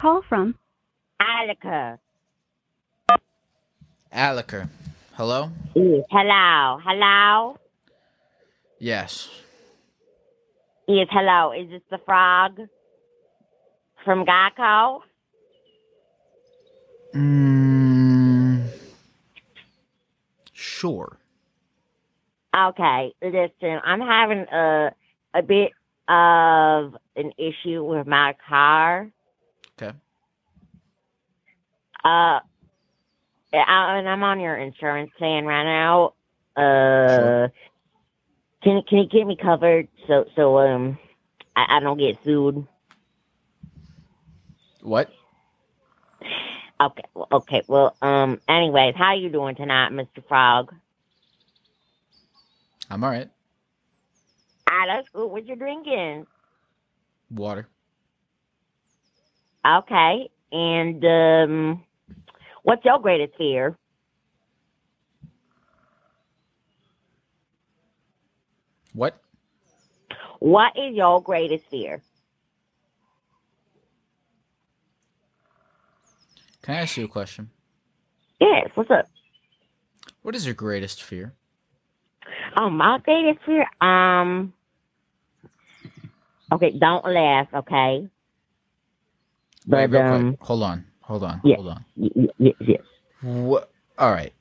Call from Alika. Aliker. Hello? Yes. Hello. Hello. Yes. Yes. Hello. Is this the frog from Geico? Mm, sure. Okay. Listen, I'm having a a bit of an issue with my car. Uh, and I'm on your insurance plan right now. Uh, Sure. can can you get me covered so so um I, I don't get sued? What? Okay, well, okay. Well, um. Anyways, how you doing tonight, Mr. Frog? I'm all right. Ah, that's good. What you drinking? Water. Okay, and um, what's your greatest fear? What? What is your greatest fear? Can I ask you a question? Yes. What's up? What is your greatest fear? Oh, my greatest fear. Um. Okay, don't laugh. Okay. Wait, But real um. quick. Hold on. Hold on. Yeah. Hold on. Y- y- y- yes. What? All right.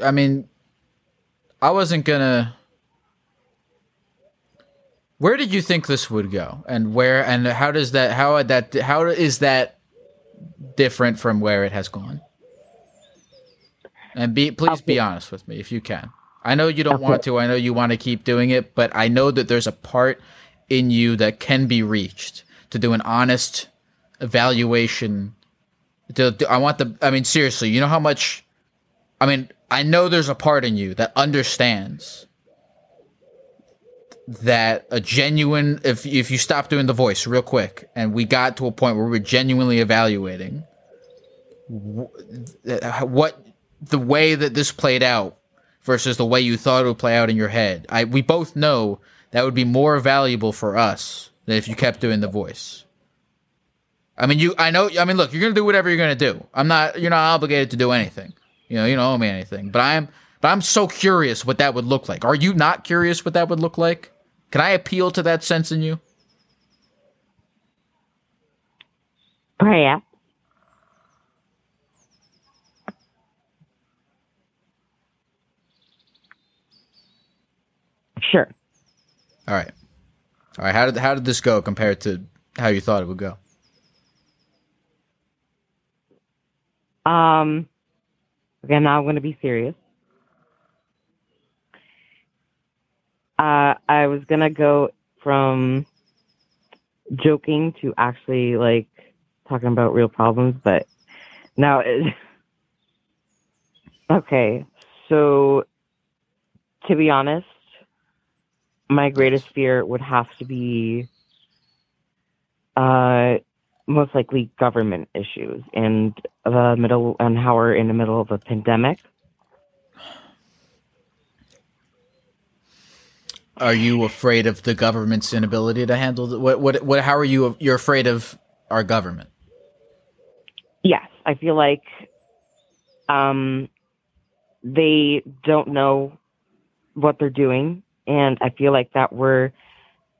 I mean, I wasn't gonna. Where did you think this would go, and where, and how does that, how that, how is that different from where it has gone? And be, please be honest with me if you can. I know you don't want to. I know you want to keep doing it, but I know that there's a part in you that can be reached to do an honest evaluation. To, to- I want the. I mean, seriously, you know how much. I mean, I know there's a part in you that understands that a genuine. If if you stop doing the voice real quick, and we got to a point where we're genuinely evaluating wh- what the way that this played out versus the way you thought it would play out in your head. I we both know that would be more valuable for us than if you kept doing the voice. I mean, you. I know. I mean, look, you're gonna do whatever you're gonna do. I'm not. You're not obligated to do anything. You know. You don't owe me anything. But I'm. But I'm so curious what that would look like. Are you not curious what that would look like? Can I appeal to that sense in you? Prayer. Sure. All right. All right. How did how did this go compared to how you thought it would go? Um. Okay, now I'm going to be serious. Uh, I was gonna go from joking to actually like talking about real problems, but now it. Okay, so to be honest, my greatest fear would have to be uh most likely government issues and the middle and how we're in the middle of a pandemic. Are you afraid of the government's inability to handle the, what what what how are you you're afraid of our government? Yes, I feel like um they don't know what they're doing and I feel like that we're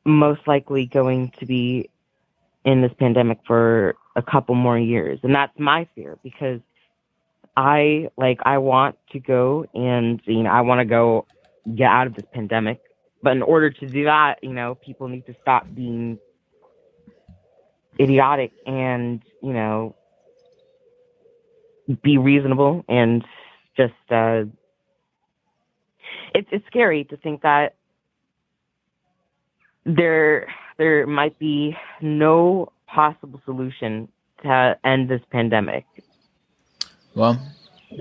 most likely going to be in this pandemic for a couple more years. And that's my fear because I like I want to go and you know I want to go get out of this pandemic. But in order to do that, you know, people need to stop being idiotic and, you know, be reasonable and just uh it's it's scary to think that there there might be no possible solution to end this pandemic. Well,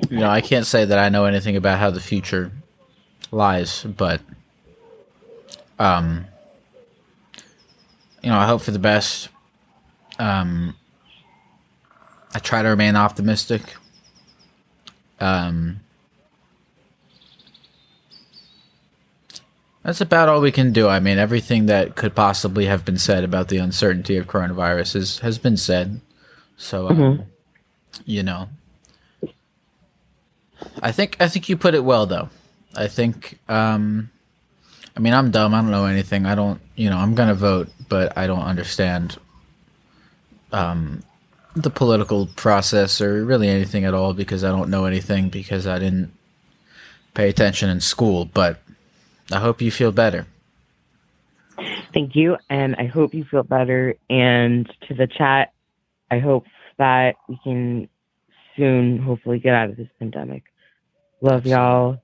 you know, I can't say that I know anything about how the future lies, but um you know, I hope for the best. Um I try to remain optimistic. Um That's about all we can do. I mean, everything that could possibly have been said about the uncertainty of coronavirus is, has been said. So, um, Mhm. you know, I think I think you put it well, though. I think, um, I mean, I'm dumb. I don't know anything. I don't, you know, I'm gonna vote, but I don't understand um, the political process or really anything at all because I don't know anything because I didn't pay attention in school. But I hope you feel better. Thank you, and I hope you feel better. And to the chat, I hope that we can soon, hopefully, get out of this pandemic. Love y'all.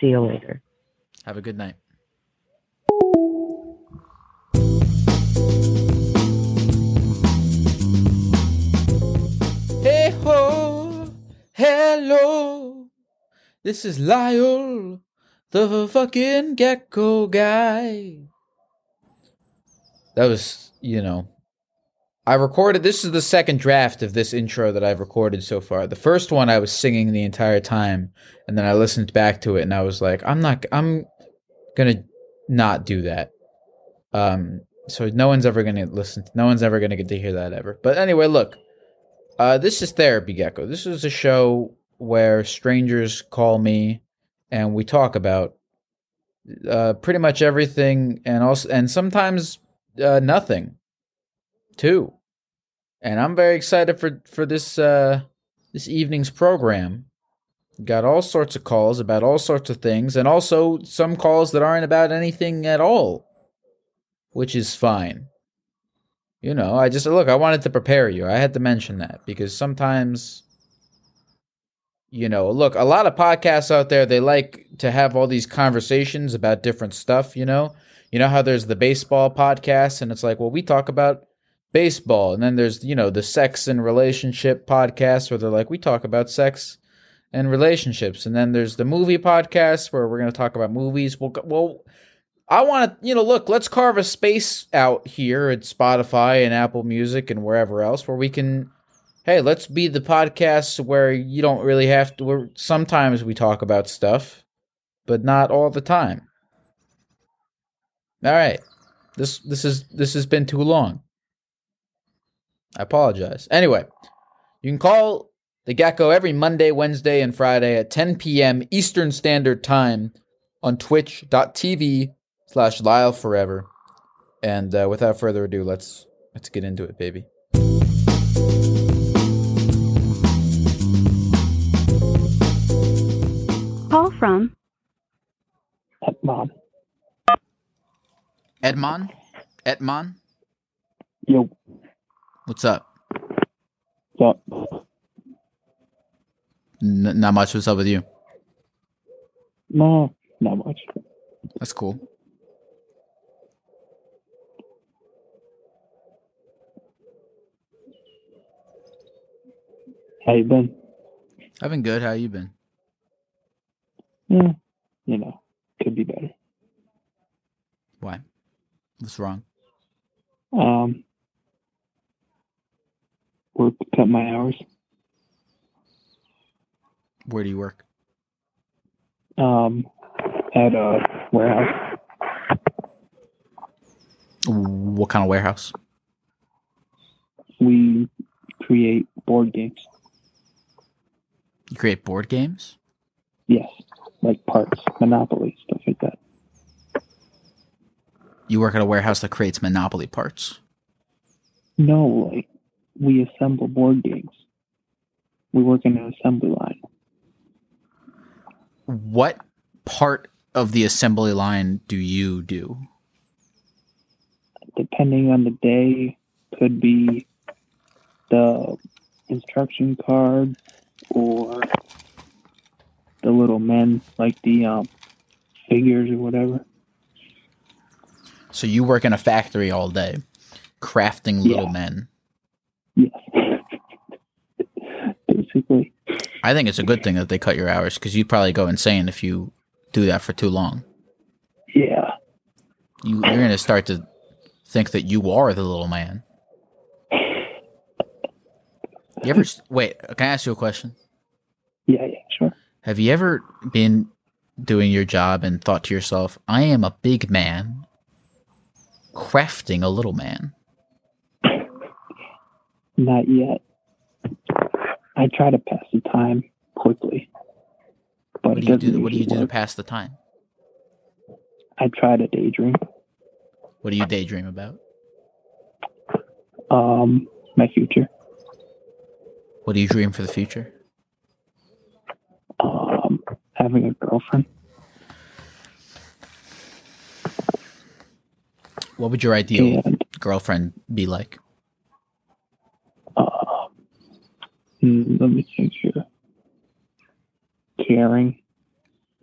See you later. Have a good night. Hey ho, hello. This is Lyle, the fucking gecko guy. That was, you know, I recorded. This is the second draft of this intro that I've recorded so far. The first one I was singing the entire time, and then I listened back to it, and I was like, I'm not. I'm gonna not do that. Um, so no one's ever gonna listen. No one's ever gonna get to hear that ever. But anyway, look. Uh, this is therapy, Gecko. This is a show where strangers call me, and we talk about uh, pretty much everything, and also, and sometimes uh, nothing, too. And I'm very excited for for this uh, this evening's program. Got all sorts of calls about all sorts of things, and also some calls that aren't about anything at all, which is fine. You know, I just look, I wanted to prepare you. I had to mention that because sometimes, you know, look, a lot of podcasts out there, they like to have all these conversations about different stuff, you know? You know how there's the baseball podcast, and it's like, well, we talk about baseball. And then there's, you know, the sex and relationship podcast where they're like, we talk about sex and relationships. And then there's the movie podcast where we're going to talk about movies. Well, well, I want to, you know, look, let's carve a space out here at Spotify and Apple Music and wherever else where we can, hey, let's be the podcast where you don't really have to, where sometimes we talk about stuff, but not all the time. All right. This, this is, this has been too long. I apologize. Anyway, you can call the Gecko every Monday, Wednesday, and Friday at 10 p.m. Eastern Standard Time on twitch.tv slash Lyle Forever. And uh, without further ado, let's let's get into it, baby. From Mom. Edmon? Edmon? Yo, What's up? what's up? N- not much. What's up with you? No, not much. That's cool. How you been? I've been good. How you been? Yeah, you know, could be better. Why? What's wrong? Um, work cut my hours. Where do you work? Um, at a warehouse. What kind of warehouse? We create board games. You create board games? Yes, like parts, Monopoly, stuff like that. You work at a warehouse that creates Monopoly parts. No, like we assemble board games. We work in an assembly line. What part of the assembly line do you do? Depending on the day, could be the instruction card or the little men, like the um, figures or whatever. So you work in a factory all day, crafting little Yeah. men. Yes. Basically. I think it's a good thing that they cut your hours because you'd probably go insane if you do that for too long. Yeah. You, you're going to start to think that you are the little man. You ever wait? Can I ask you a question? Yeah, yeah. Have you ever been doing your job and thought to yourself, "I am a big man crafting a little man"? Not yet. I try to pass the time quickly. But What do you do? What do you do to pass the time? I try to daydream. What do you daydream about? Um, my future. What do you dream for the future? Having a girlfriend. What would your ideal And girlfriend be like? uh, let me think here. Caring,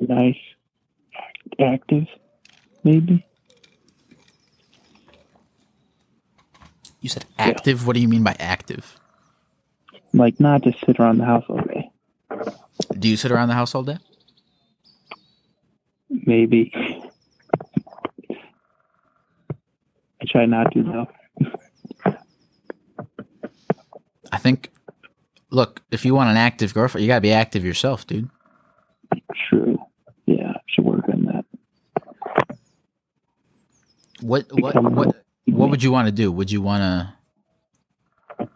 nice, act- active, maybe. You said active. What do you mean by active? Like not just sit around the house all day. Do you sit around the house all day? Maybe. I try not to though. I think. Look, if you want an active girlfriend, you gotta be active yourself, dude. True. Yeah, I should work on that. What what Become what what would you want to do? Would you want to?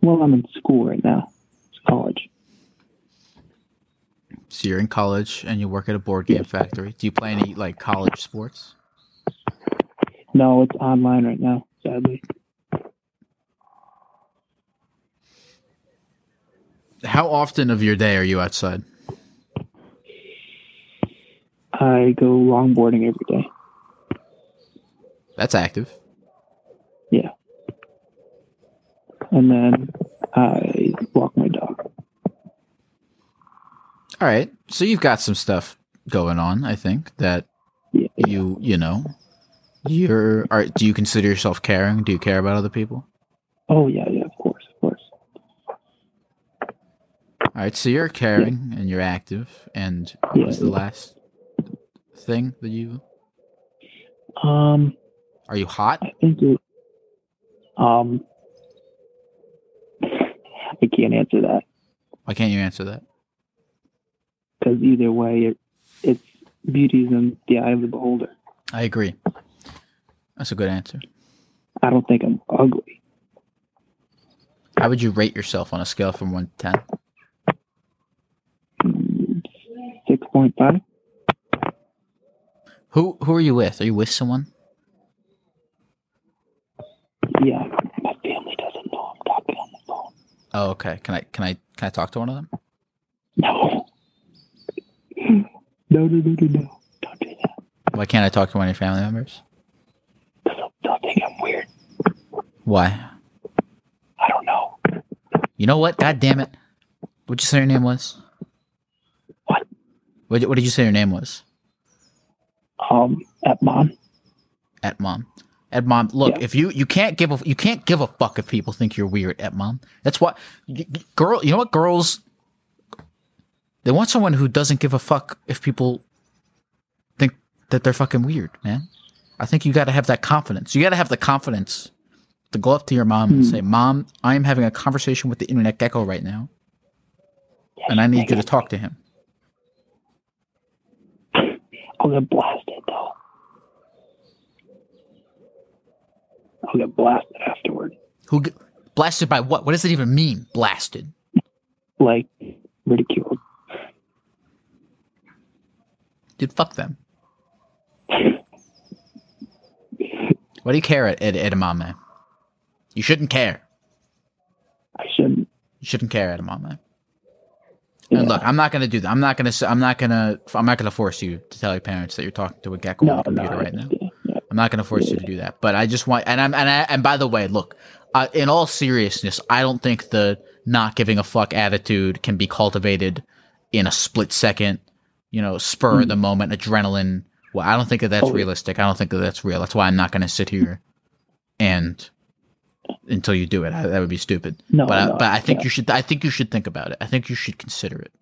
Well, I'm in school right now. It's college. So you're in college and you work at a board game factory. Do you play any like college sports? No, it's online right now, sadly. How often of your day are you outside? I go longboarding every day. That's active. Yeah. And then I walk my dog. All right. So you've got some stuff going on, I think, that Yeah. you, you know, you're are do you consider yourself caring? Do you care about other people? Oh yeah, yeah, of course, of course. All right, so you're caring and you're active and what Yeah, was the yeah. last thing that you Um, are you hot? I think it. Um, I can't answer that Why can't you answer that? Because either way, it, it's beauty's in the eye of the beholder. I agree. That's a good answer. I don't think I'm ugly. How would you rate yourself on a scale from one to ten? Six point five. Who who are you with? Are you with someone? Yeah, my family doesn't know I'm talking on the phone. Oh, okay. Can I can I can I talk to one of them? No. No, no, no, no, no. Don't do that. Why can't I talk to one of your family members? They'll, they'll think I'm weird. Why? I don't know. You know what? God damn it! What'd you say your name was? What? What, what did you say your name was? Um, at mom. At mom. At mom. Look, Yeah. if you you can't give a you can't give a fuck if people think you're weird. Mom. That's what y- y- girl. You know what girls? They want someone who doesn't give a fuck if people think that they're fucking weird, man. I think you got to have that confidence. You got to have the confidence to go up to your mom and Hmm. say, "Mom, I am having a conversation with the internet gecko right now, and I need you to talk to him." I'll get blasted though. I'll get blasted afterward. Who g- blasted by what? What does it even mean? Blasted. Like ridiculed. Dude, fuck them. What do you care at, at edamame? You shouldn't care. I shouldn't. You shouldn't care, Edamame. Yeah. And look, I'm not gonna do that. I'm not gonna. I'm not gonna. I'm not gonna force you to tell your parents that you're talking to a gecko on no, the no, computer I right now. Yeah. I'm not going to force you to do that, but I just want, and I'm, and I, and by the way, look, uh, in all seriousness, I don't think the not giving a fuck attitude can be cultivated in a split second, you know, spur of the hmm. moment adrenaline. Well, I don't think that that's Oh, realistic. I don't think that that's real. That's why I'm not going to sit here and until you do it. I, that would be stupid. No, but I, no, but I think yeah. you should. I think you should think about it. I think you should consider it.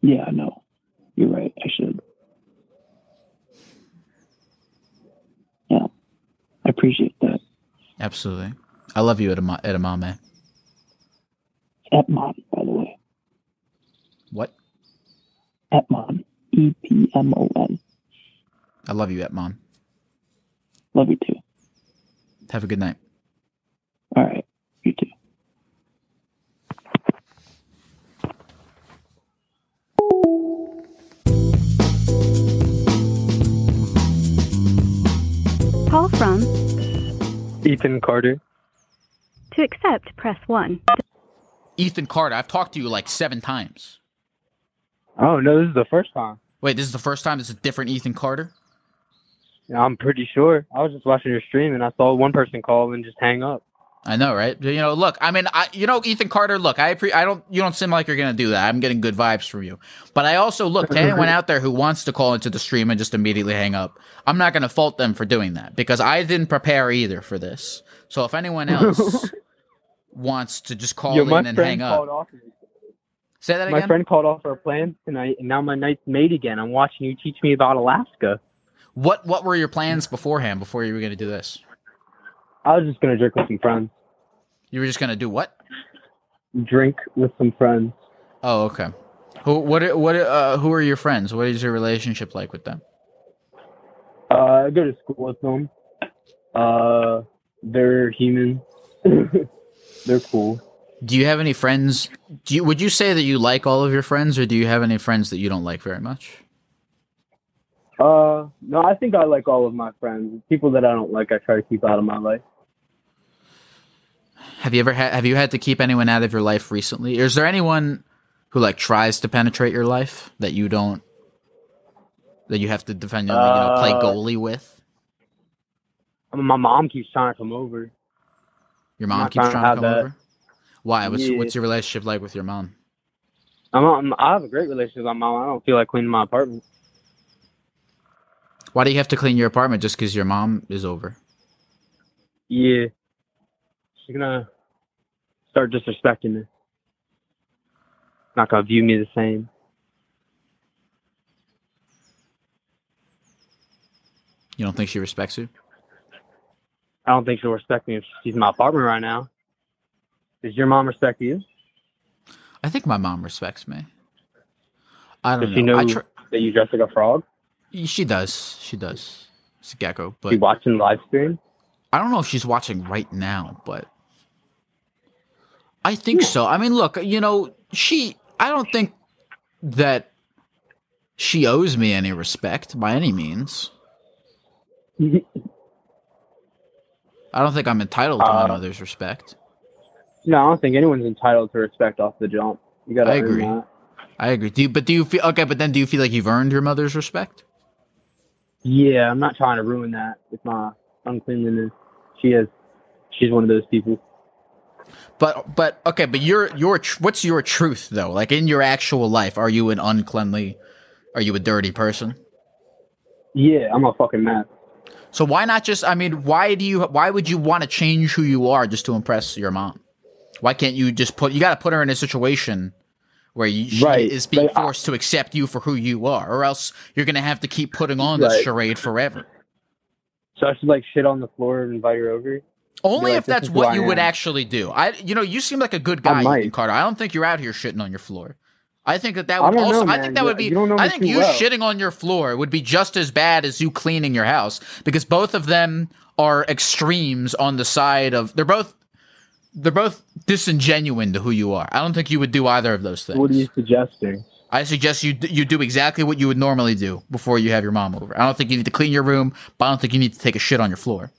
Yeah, no. You're right. I should. Yeah. I appreciate that. Absolutely. I love you, Edama- Edamame. Epmon, by the way. What? Epmon. E P M O N. I love you, Etmon. Love you too. Have a good night. All right. You too. Call from. Ethan Carter. To accept, press 1. Ethan Carter. I've talked to you like seven times. Oh no, this is the first time. Wait, this is the first time this is a different Ethan Carter? Yeah, I'm pretty sure. I was just watching your stream and I saw one person call and just hang up. I know, right? You know, look, I mean, I, you know, Ethan Carter, look, I appre- I don't, you don't seem like you're gonna do that. I'm getting good vibes from you, but I also look to anyone out there who wants to call into the stream and just immediately hang up. I'm not gonna fault them for doing that because I didn't prepare either for this. So if anyone else wants to just call Yo, in and hang up. Say that again. My friend called off our plans tonight, and now my night's made again. I'm watching you teach me about Alaska. What what were your plans beforehand before you were gonna do this? I was just gonna drink with some friends. You were just gonna do what? Drink with some friends. Oh, okay. Who what what uh who are your friends? What is your relationship like with them? Uh, I go to school with them. Uh, they're human. they're cool. Do you have any friends? Do you would you say that you like all of your friends, or do you have any friends that you don't like very much? Uh, no, I think I like all of my friends. People that I don't like, I try to keep out of my life. Have you ever had have you had to keep anyone out of your life recently? Is there anyone who like tries to penetrate your life that you don't that you have to defend you know play Uh, goalie with? I mean, my mom keeps trying to come over. Your mom keeps trying to trying to come that. over. Why? What's Yeah. what's your relationship like with your mom? I'm, I'm, I have a great relationship with my mom. I don't feel like cleaning my apartment. Why do you have to clean your apartment just because your mom is over? Yeah. She's gonna start disrespecting me. Not gonna view me the same. You don't think she respects you? I don't think she'll respect me if she's in my apartment right now. Does your mom respect you? I think my mom respects me. I don't Does she know. know I tr- that you dress like a frog? she does. She does. It's a gecko, but you watching live stream? I don't know if she's watching right now, but I think so. I mean, look, you know, she. I don't think that she owes me any respect by any means. I don't think I'm entitled to my Uh, mother's respect. No, I don't think anyone's entitled to respect off the jump. You gotta I agree. I agree. Do you, but do you feel okay? But then, do you feel like you've earned your mother's respect? Yeah, I'm not trying to ruin that with my uncleanliness. She is. She's one of those people. But but okay, but your your tr- what's your truth though? Like in your actual life, are you an uncleanly? Are you a dirty person? Yeah, I'm a fucking mess. So why not just? I mean, why do you? Why would you want to change who you are just to impress your mom? Why can't you just put? You got to put her in a situation where you, she Right, is being but I- forced to accept you for who you are, or else you're gonna have to keep putting on this Right. charade forever. So I should like shit on the floor and invite her over. Only like, if that's what you would actually do. I, you know, you seem like a good guy. Ethan Carter. I don't think you're out here shitting on your floor. I think that that would know, also. I think that would be. know I think you well. shitting on your floor would be just as bad as you cleaning your house because both of them are extremes on the side of. They're both. They're both disingenuine to who you are. I don't think you would do either of those things. What are you suggesting? I suggest you you do exactly what you would normally do before you have your mom over. I don't think you need to clean your room, but I don't think you need to take a shit on your floor.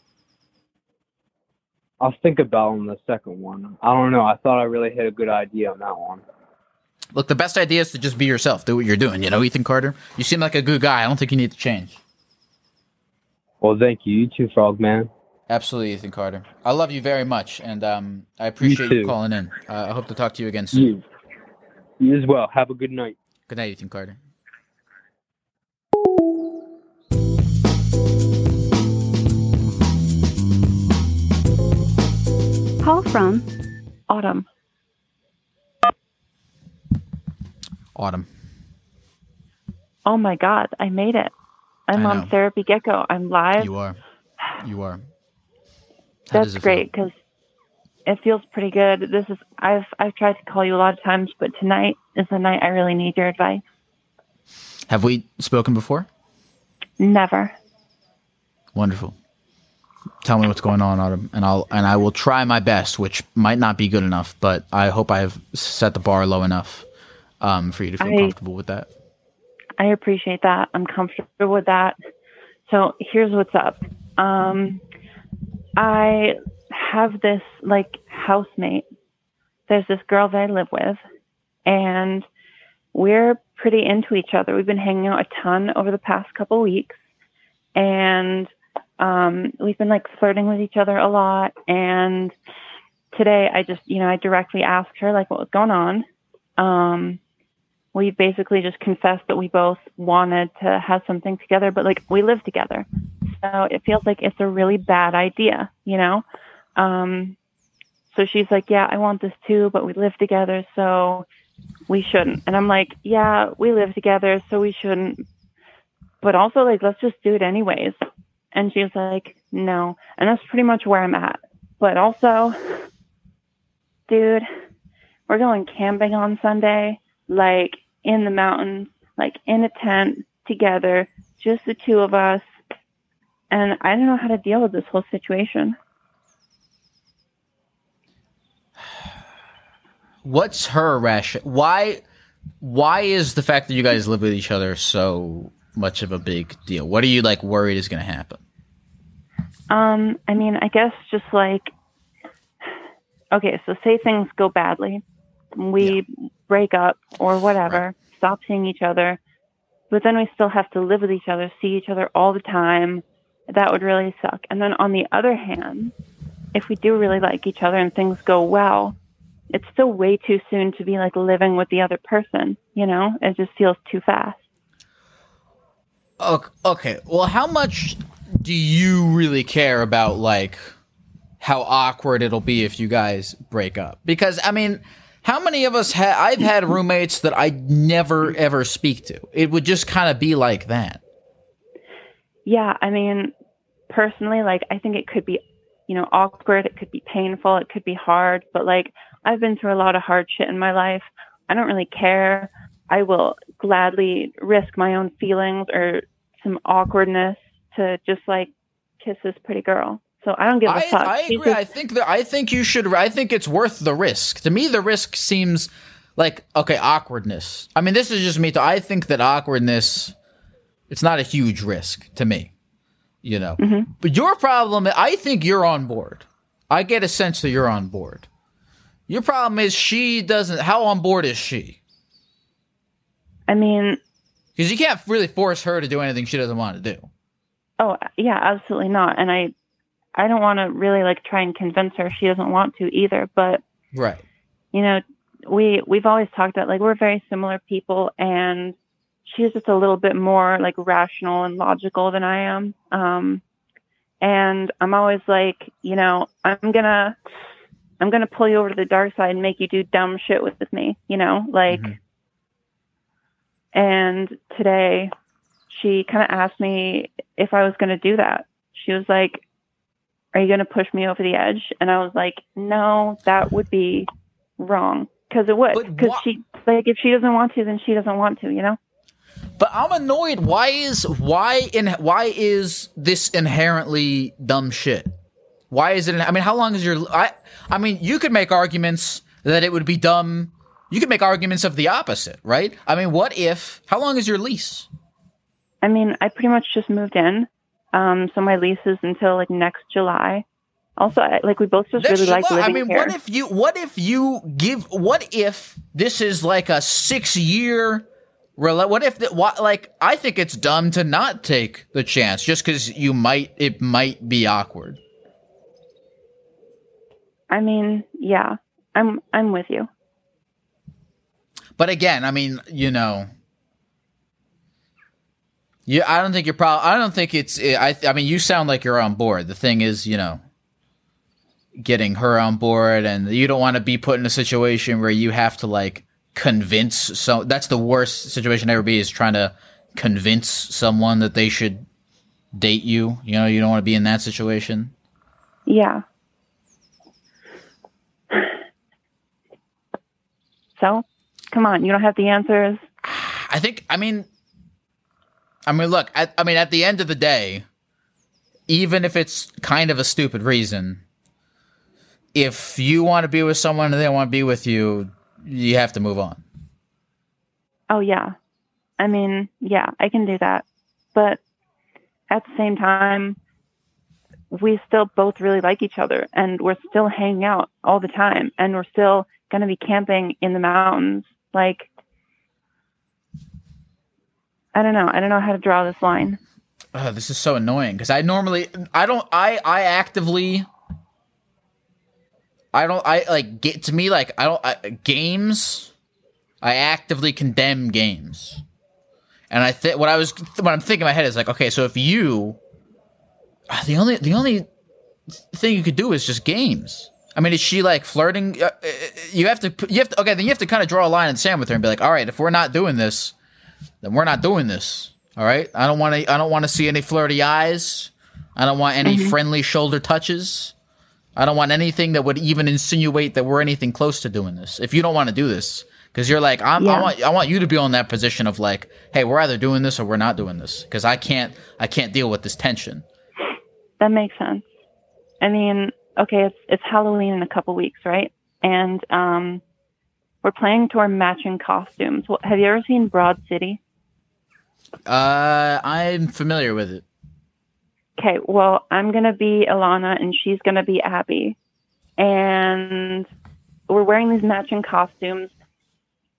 I'll think about on the second one. I don't know. I thought I really had a good idea on that one. Look, the best idea is to just be yourself. Do what you're doing. You know, Ethan Carter. You seem like a good guy. I don't think you need to change. Well, thank you. You too, Frogman. Absolutely, Ethan Carter. I love you very much, and um, I appreciate you, too. calling in. Uh, I hope to talk to you again soon. You. You as well. Have a good night. Good night, Ethan Carter. Call from Autumn. Autumn. Oh my god, I made it. I'm on. Therapy Gecko. I'm live. You are. You are. How That's great because it feels pretty good. This is I've I've tried to call you a lot of times, but tonight is the night I really need your advice. Have we spoken before? Never. Wonderful. Tell me what's going on, Autumn, and I'll and I will try my best, which might not be good enough, but I hope I have set the bar low enough um, for you to feel I- comfortable with that. I appreciate that. I'm comfortable with that. So here's what's up. Um, I have this like housemate. There's this girl that I live with, and we're pretty into each other. We've been hanging out a ton over the past couple weeks, and um, we've been like flirting with each other a lot. And today, I just, you know, I directly asked her like what was going on. Um, we basically just confessed that we both wanted to have something together, but like we live together. It feels like it's a really bad idea, you know? Um, so she's like, yeah, I want this too, but we live together, so we shouldn't. And I'm like, yeah, we live together, so we shouldn't. But also, like, let's just do it anyways. And she's like, no. And that's pretty much where I'm at. But also, dude, we're going camping on Sunday, like in the mountains, like in a tent together, just the two of us. And I don't know how to deal with this whole situation. What's her ration? Why? Why is the fact that you guys live with each other so much of a big deal? What are you like worried is going to happen? Um, I mean, I guess just like, okay, so say things go badly, we break up or whatever, stop seeing each other, but then we still have to live with each other, see each other all the time. That would really suck. And then on the other hand, if we do really like each other and things go well, it's still way too soon to be like living with the other person, you know? It just feels too fast. Okay. Well, how much do you really care about like how awkward it'll be if you guys break up? Because I mean, how many of us ha- I've had roommates that I never ever speak to. It would just kind of be like that. Yeah, I mean, personally, like I think it could be, you know, awkward. It could be painful. It could be hard. But like I've been through a lot of hard shit in my life. I don't really care. I will gladly risk my own feelings or some awkwardness to just like kiss this pretty girl. So I don't give a I, fuck. I agree. just- I think that I think you should. I think it's worth the risk. To me, the risk seems like okay, awkwardness. I mean, this is just me. Too. I think that awkwardness, it's not a huge risk to me. You know, Mm-hmm. but your problem. I think you're on board. I get a sense that you're on board. Your problem is she doesn't. How on board is she? I mean, Because you can't really force her to do anything she doesn't want to do. oh yeah, absolutely not. And I, I don't want to really like try and convince her she doesn't want to either. But Right. you know, we we've always talked about like we're very similar people and she's just a little bit more like rational and logical than I am. Um and I'm always like, you know, I'm gonna I'm gonna pull you over to the dark side and make you do dumb shit with me, you know? Like Mhm. and today she kinda asked me if I was gonna do that. She was like, Are you gonna push me over the edge? And I was like, No, that would be wrong because it would because wha- she like if she doesn't want to then she doesn't want to you know But I'm annoyed. Why is why in why is this inherently dumb shit? Why is it? I mean, how long is your? I I mean, you could make arguments that it would be dumb. You could make arguments of the opposite, right? I mean, what if? How long is your lease? i mean i pretty much just moved in um so my lease is until like next july Also, I, like we both just That's- really like living I mean, here. what if you what if you give what if this is like a six year rela- what if the, what, like I think it's dumb to not take the chance just because you might it might be awkward. I mean, yeah, I'm I'm with you. But again, I mean, you know, yeah, I don't think you're probably. I don't think it's. I. I mean, you sound like you're on board. The thing is, you know, getting her on board, and you don't want to be put in a situation where you have to like convince. So that's the worst situation ever be is trying to convince someone that they should date you. You know, you don't want to be in that situation. Yeah. So, come on, you don't have the answers. I think. I mean, I mean, look. At, I mean, at the end of the day, even if it's kind of a stupid reason, if you want to be with someone and they want to be with you, you have to move on. Oh yeah. I mean, yeah, I can do that. But at the same time, we still both really like each other and we're still hanging out all the time and we're still going to be camping in the mountains. Like I don't know. I don't know how to draw this line. Oh, this is so annoying because I normally I don't I I actively I don't I like get to me like I don't I, games I actively condemn games. And I think what I was what I'm thinking in my head is like okay so if you uh, the only the only thing you could do is just games. I mean, is she like flirting? Uh, uh, You have to you have to okay then you have to kind of draw a line in the sand with her and be like all right if we're not doing this then we're not doing this. All right. I don't want to. I don't want to see any flirty eyes. I don't want any friendly shoulder touches. I don't want anything that would even insinuate that we're anything close to doing this. If you don't want to do this, because you're like, I'm, I want, I want you to be on that position of like, hey, we're either doing this or we're not doing this. Because I can't, I can't deal with this tension. That makes sense. I mean, okay, it's it's Halloween in a couple weeks, right? And um we're planning to wear matching costumes. Have you ever seen Broad City? Uh, I'm familiar with it. Okay, well, I'm going to be Ilana and she's going to be Abby. And we're wearing these matching costumes.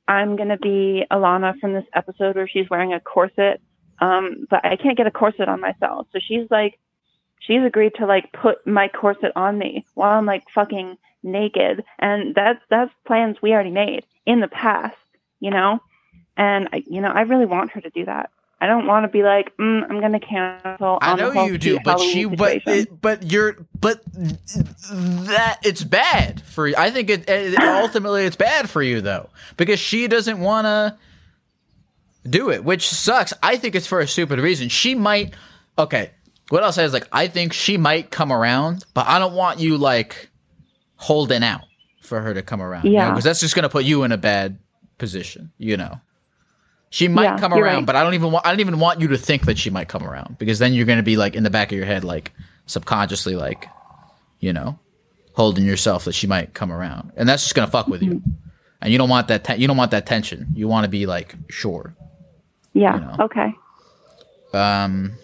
I'm going to be Ilana from this episode where she's wearing a corset. Um, but I can't get a corset on myself. So she's like, she's agreed to like put my corset on me while I'm like fucking naked. And that's, that's plans we already made in the past, you know? And I, you know, I really want her to do that. I don't want to be like, mm, I'm going to cancel. I know you do, but Halloween she, but it, but you're, but that it's bad for you. I think it, it ultimately it's bad for you though because she doesn't want to do it, which sucks. I think it's for a stupid reason. She might. Okay, what I'll say is like I think she might come around, but I don't want you like holding out for her to come around. Yeah. because that's just gonna put you in a bad position. You know. She might Yeah, come around, right. but I don't even want I don't even want you to think that she might come around because then you're going to be like in the back of your head like subconsciously like you know holding yourself that she might come around. And that's just going to fuck with you. And you don't want that te- you don't want that tension. You want to be like sure. yeah. you know. Okay. Um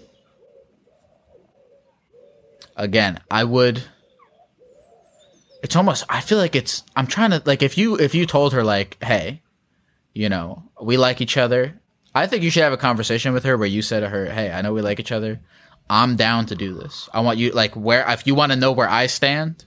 again, I would it's almost I feel like it's I'm trying to like if you if you told her like, "Hey, you know, we like each other." I think you should have a conversation with her where you say to her, "Hey, I know we like each other. I'm down to do this. I want you like where if you want to know where I stand,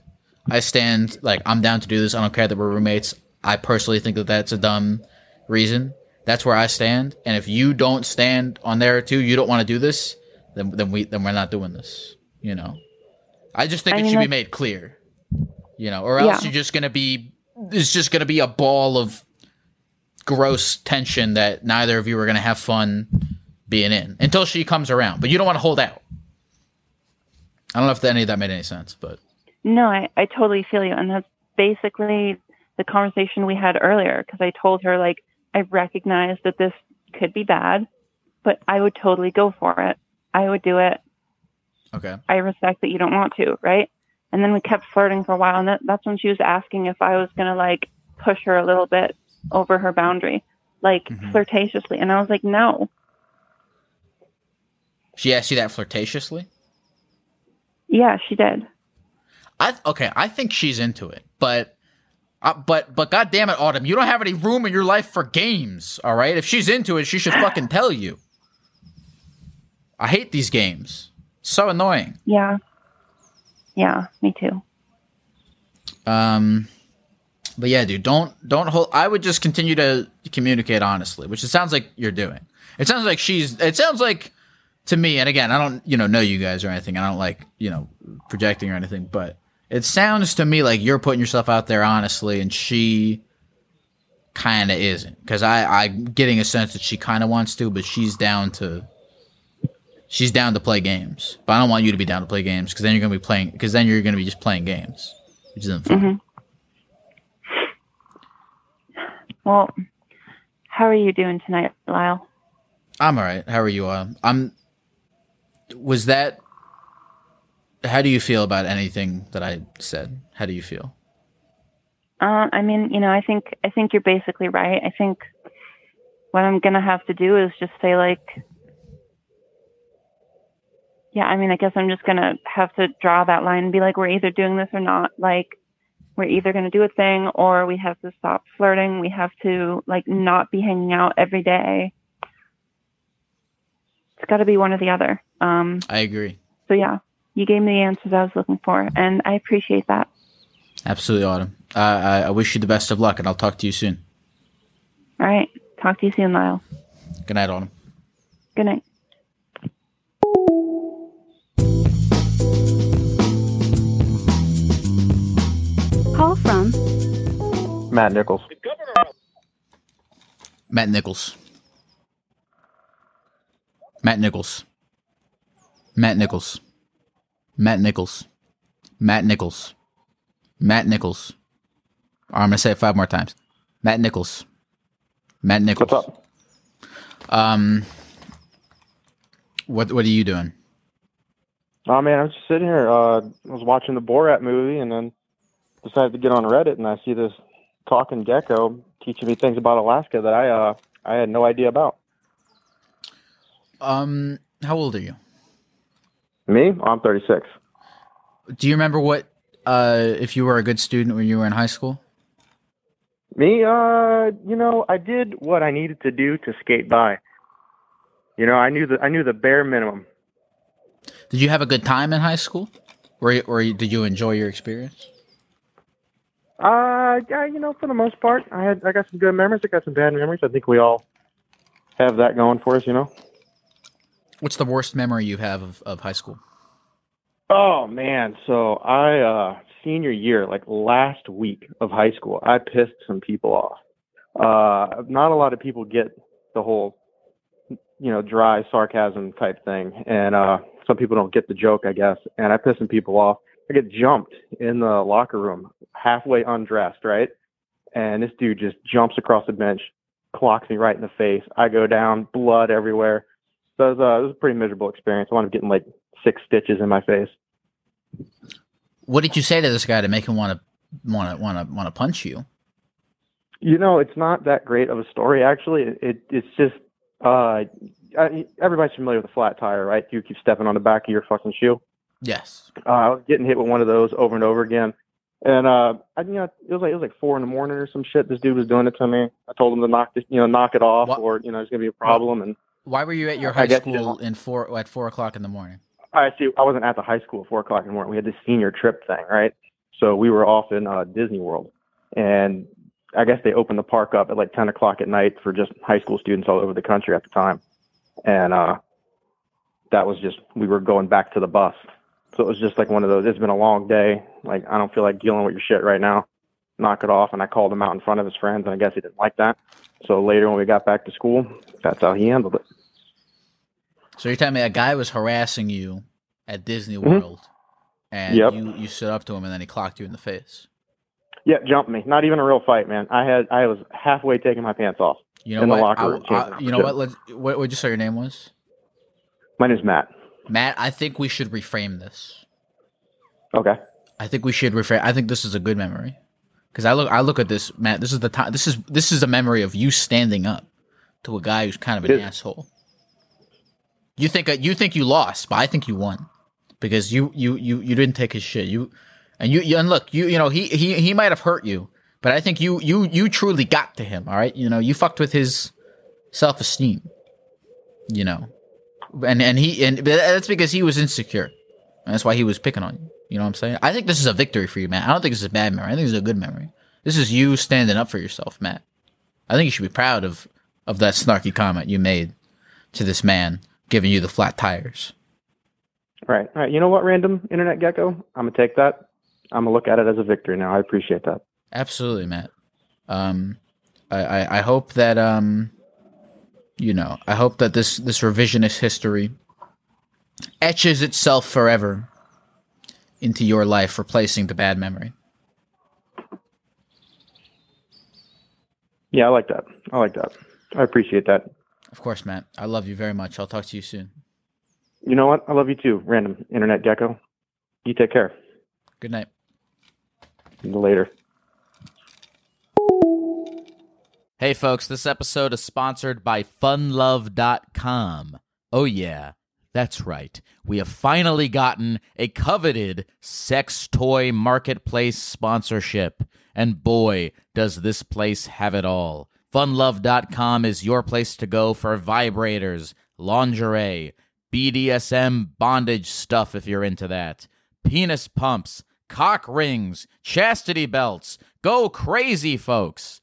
I stand like I'm down to do this. I don't care that we're roommates. I personally think that that's a dumb reason. That's where I stand. And if you don't stand on there too, you don't want to do this, then then we then we're not doing this. You know, I just think I it mean, should be made clear. You know, or else Yeah. you're just gonna be it's just gonna be a ball of gross tension that neither of you are gonna have fun being in until she comes around. But you don't want to hold out. I don't know if any of that made any sense, but No, I, I totally feel you. And that's basically the conversation we had earlier because I told her, like, I recognize that this could be bad, but I would totally go for it. I would do it. okay. I respect that you don't want to, right? And then we kept flirting for a while. And that, that's when she was asking if I was going to, like, push her a little bit over her boundary, like Mhm. flirtatiously. And I was like, no. She asked you that flirtatiously. Yeah, she did. I okay, I think she's into it, but uh, but but god damn it, Autumn, you don't have any room in your life for games. All right, if she's into it, she should fucking tell you. I hate these games. So annoying. Yeah. Yeah, me too. Um, but yeah, dude, don't don't hold. I would just continue to communicate honestly, which it sounds like you're doing. It sounds like she's. It sounds like to me, and again, I don't you know know you guys or anything. I don't like you know projecting or anything, but it sounds to me like you're putting yourself out there honestly, and she kind of isn't. Because I I'm getting a sense that she kind of wants to, but she's down to. She's down to play games, but I don't want you to be down to play games because then you're gonna be playing. Because then you're gonna be just playing games, which isn't fun. Mhm. Well, how are you doing tonight, Lyle? I'm all right. How are you? Uh, I'm. Was that? How do you feel about anything that I said? How do you feel? Uh, I mean, you know, I think I think you're basically right. I think what I'm gonna have to do is just say like, yeah. I mean, I guess I'm just gonna have to draw that line and be like, we're either doing this or not. Like, we're either gonna do a thing or we have to stop flirting. We have to like not be hanging out every day. It's got to be one or the other. Um, I agree. so yeah, you gave me the answers I was looking for, and I appreciate that. Absolutely, Autumn. Uh, I, I wish you the best of luck, and I'll talk to you soon. All right, talk to you soon, Lyle. Good night, Autumn. Good night. Matt Nichols. Matt Nichols. Matt Nichols. Matt Nichols. Matt Nichols. Matt Nichols. Matt Nichols. I'm gonna say it five more times. Matt Nichols. Matt Nichols. What's up? Um. What What are you doing? Oh man, I was just sitting here. Uh, I was watching the Borat movie, and then decided to get on Reddit, and I see this talking gecko teaching me things about Alaska that I uh I had no idea about. Um. How old are you? Me? I'm 36. Do you remember what? Uh, if you were a good student when you were in high school? Me? Uh, you know, I did what I needed to do to skate by. You know, I knew the I knew the bare minimum. Did you have a good time in high school, or or did you enjoy your experience? Uh, yeah, you know, for the most part, I had I got some good memories. I got some bad memories. I think we all have that going for us, you know. What's the worst memory you have of, of high school? Oh man, so I uh senior year, like last week of high school, I pissed some people off. Uh not a lot of people get the whole you know, dry sarcasm type thing and uh some people don't get the joke, I guess. And I pissed some people off. I get jumped in the locker room, halfway undressed, right? And this dude just jumps across the bench, clocks me right in the face. I go down, blood everywhere. So it was, uh, it was a pretty miserable experience. I wound up getting like six stitches in my face. What did you say to this guy to make him want to want to want to want to punch you? You know, it's not that great of a story actually. It, it it's just uh everybody's familiar with a flat tire, right? You keep stepping on the back of your fucking shoe. Yes. Uh, I was getting hit with one of those over and over again. And uh I you know, it was like it was like four in the morning or some shit. This dude was doing it to me. I told him to knock this you know, knock it off or, you know, it's gonna be a problem and Why were you at your high guess school in four at four o'clock in the morning? I see. I wasn't at the high school at four o'clock in the morning. We had this senior trip thing, right? So we were off in uh, Disney World, and I guess they opened the park up at like ten o'clock at night for just high school students all over the country at the time, and uh, that was just we were going back to the bus. So it was just like one of those. It's been a long day. Like I don't feel like dealing with your shit right now. Knock it off. And I called him out in front of his friends, and I guess he didn't like that. So later when we got back to school, that's how he handled it. So you're telling me a guy was harassing you at Disney Mhm. World, and Yep. you you stood up to him, and then he clocked you in the face. Yeah, jumped me. Not even a real fight, man. I had I was halfway taking my pants off. You know In the what? locker I- room, I- you know what? Let's, what? What? Just say your name was My name's Matt. Matt. I think we should reframe this. Okay. I think we should reframe. I think this is a good memory because I look. I look at this, Matt. This is the time. This is this is a memory of you standing up to a guy who's kind of an asshole. You think you think you lost, but I think you won because you you you you didn't take his shit. You And you, you and look, you you know he he he might have hurt you, but I think you you you truly got to him. All right, you know you fucked with his self esteem. You know, and and he and that's because he was insecure. And that's why he was picking on you. You know what I'm saying? I think this is a victory for you, man. I don't think this is a bad memory. I think this is a good memory. This is you standing up for yourself, Matt. I think you should be proud of of that snarky comment you made to this man giving you the flat tires. Right. All right. You know what, random internet gecko? I'm gonna take that. I'm gonna look at it as a victory now. I appreciate that. Absolutely, Matt. Um, I, I, I hope that um, you know, I hope that this this revisionist history etches itself forever into your life, replacing the bad memory. Yeah, I like that. I like that. I appreciate that. Of course, Matt. I love you very much. I'll talk to you soon. You know what? I love you too, random internet gecko. You take care. Good night. Later. Hey, folks, this episode is sponsored by funlove.com. Oh, yeah, that's right. We have finally gotten a coveted sex toy marketplace sponsorship. And boy, does this place have it all. Funlove.com is your place to go for vibrators, lingerie, BDSM bondage stuff if you're into that, penis pumps, cock rings, chastity belts. Go crazy, folks.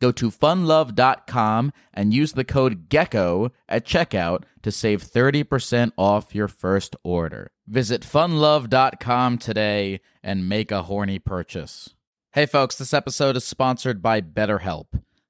Go to funlove.com and use the code GECKO at checkout to save 30% off your first order. Visit funlove.com today and make a horny purchase. Hey folks, this episode is sponsored by BetterHelp.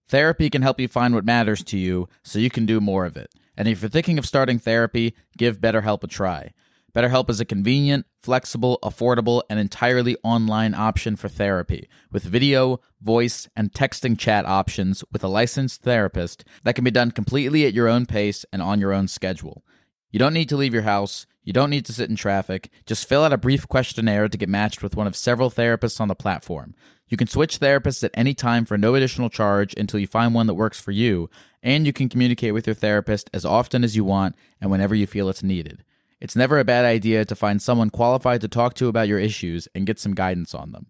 Therapy can help you find what matters to you so you can do more of it. And if you're thinking of starting therapy, give BetterHelp a try. BetterHelp is a convenient, flexible, affordable, and entirely online option for therapy with video, voice, and texting chat options with a licensed therapist that can be done completely at your own pace and on your own schedule. You don't need to leave your house. You don't need to sit in traffic. Just fill out a brief questionnaire to get matched with one of several therapists on the platform. You can switch therapists at any time for no additional charge until you find one that works for you, and you can communicate with your therapist as often as you want and whenever you feel it's needed. It's never a bad idea to find someone qualified to talk to about your issues and get some guidance on them.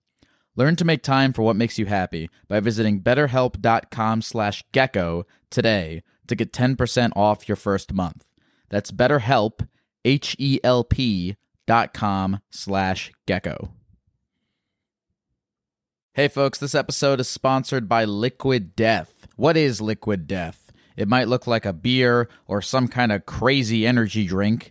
Learn to make time for what makes you happy by visiting betterhelp.com slash gecko today to get 10% off your first month. That's betterhelp, H-E-L-P dot com slash gecko. Hey folks, this episode is sponsored by Liquid Death. What is Liquid Death? It might look like a beer or some kind of crazy energy drink,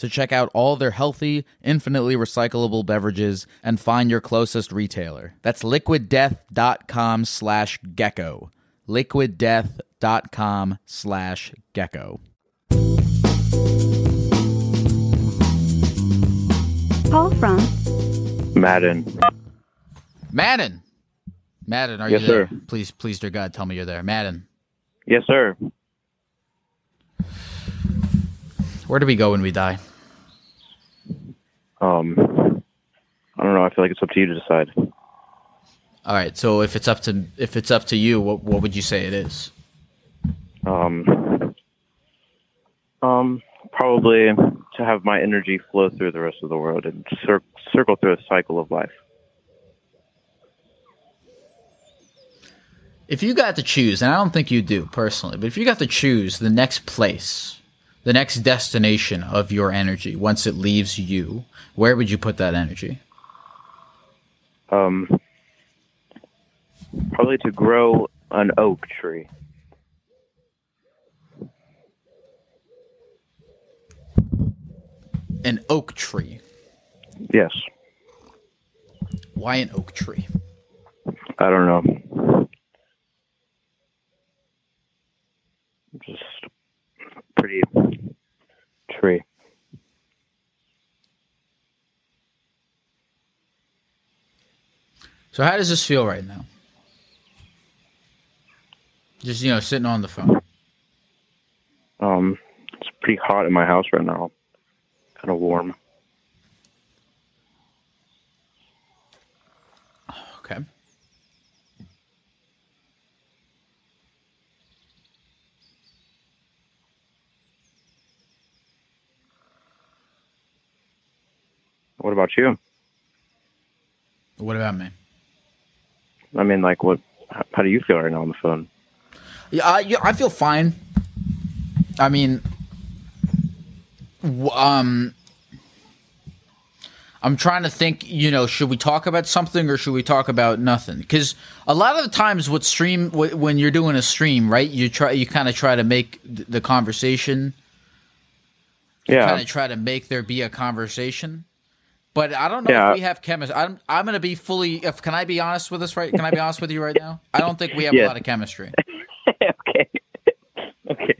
to check out all their healthy, infinitely recyclable beverages and find your closest retailer. That's liquiddeath.com slash gecko. liquiddeath.com slash gecko. Call from Madden. Madden. Madden, are Yes, you there? sir. Please, please, dear God, tell me you're there. Madden. Yes, sir. Where do we go when we die? Um, I don't know. I feel like it's up to you to decide. All right. So if it's up to if it's up to you, what what would you say it is? Um, um, probably to have my energy flow through the rest of the world and cir- circle through a cycle of life. If you got to choose, and I don't think you do personally, but if you got to choose the next place, the next destination of your energy once it leaves you, where would you put that energy? Um, probably to grow an oak tree. An oak tree. Yes. Why an oak tree? I don't know. Just pretty tree. So how does this feel right now? Just you know, sitting on the phone. Um, it's pretty hot in my house right now. Kind of warm. Okay. What about you? What about me? I mean, like, what? How, do you feel right now on the phone? Yeah, I, yeah, I feel fine. I mean, um, I'm trying to think. You know, should we talk about something or should we talk about nothing? Because a lot of the times, what stream when you're doing a stream, right? You try, you kind of try to make the conversation. Yeah. Kind of try to make there be a conversation. But I don't know Yeah. if we have chemistry. I'm I'm gonna be fully. If can I be honest with us right? Can I be honest with you right now? I don't think we have a lot of chemistry. okay. okay.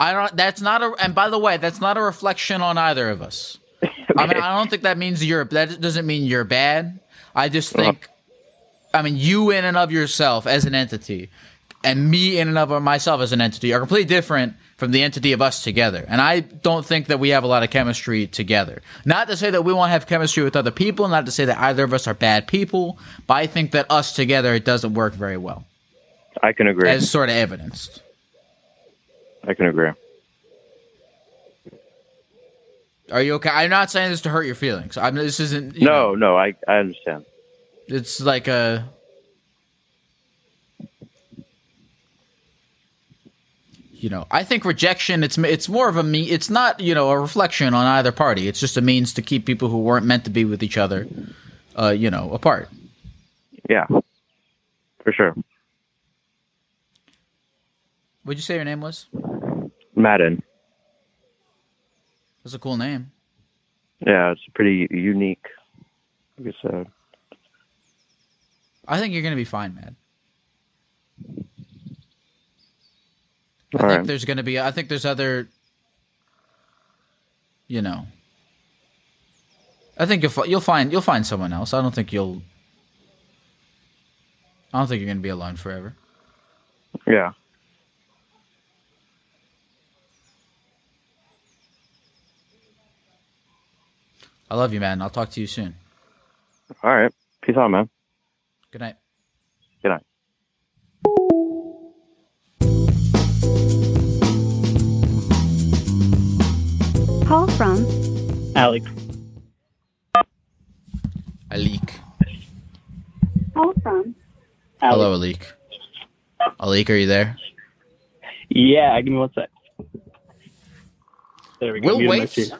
I don't. That's not a. And by the way, that's not a reflection on either of us. I mean, I don't think that means you're. That doesn't mean you're bad. I just uh-huh. think. I mean, you in and of yourself as an entity, and me in and of myself as an entity are completely different from the entity of us together. And I don't think that we have a lot of chemistry together. Not to say that we won't have chemistry with other people. Not to say that either of us are bad people. But I think that us together it doesn't work very well, I can agree. as sort of evidenced. I can agree. Are you okay? I'm not saying this to hurt your feelings. I'm. This isn't. No, no, I I understand. It's like a. You know, I think rejection. It's it's more of a me. It's not you know a reflection on either party. It's just a means to keep people who weren't meant to be with each other, uh, you know, apart. Yeah, for sure. What'd you say your name was? Madden. That's a cool name. Yeah, it's pretty unique. Like I said. I think you're gonna be fine, man. I All think right. there's gonna be. I think there's other. You know. I think you'll you'll find you'll find someone else. I don't think you'll. I don't think you're gonna be alone forever. Yeah. I love you, man. I'll talk to you soon. All right. Peace out, man. Good night. Call from Alex. Alik. Call from Hello, Alik. Alik, are you there? Yeah, give me one sec. There we go. We'll muted my wait.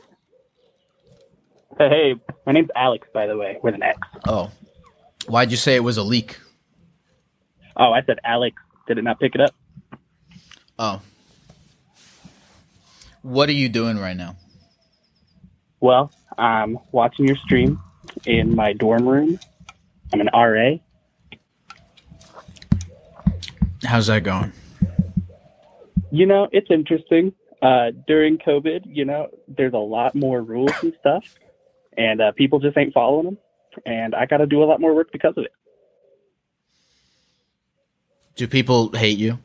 Hey, hey, my name's Alex, by the way, with an X. Oh, why'd you say it was a leak? Oh, I said Alex. Did it not pick it up? Oh, what are you doing right now? Well, I'm watching your stream in my dorm room. I'm an RA. How's that going? You know, it's interesting. Uh, during COVID, you know, there's a lot more rules and stuff, and uh, people just ain't following them. And I got to do a lot more work because of it. Do people hate you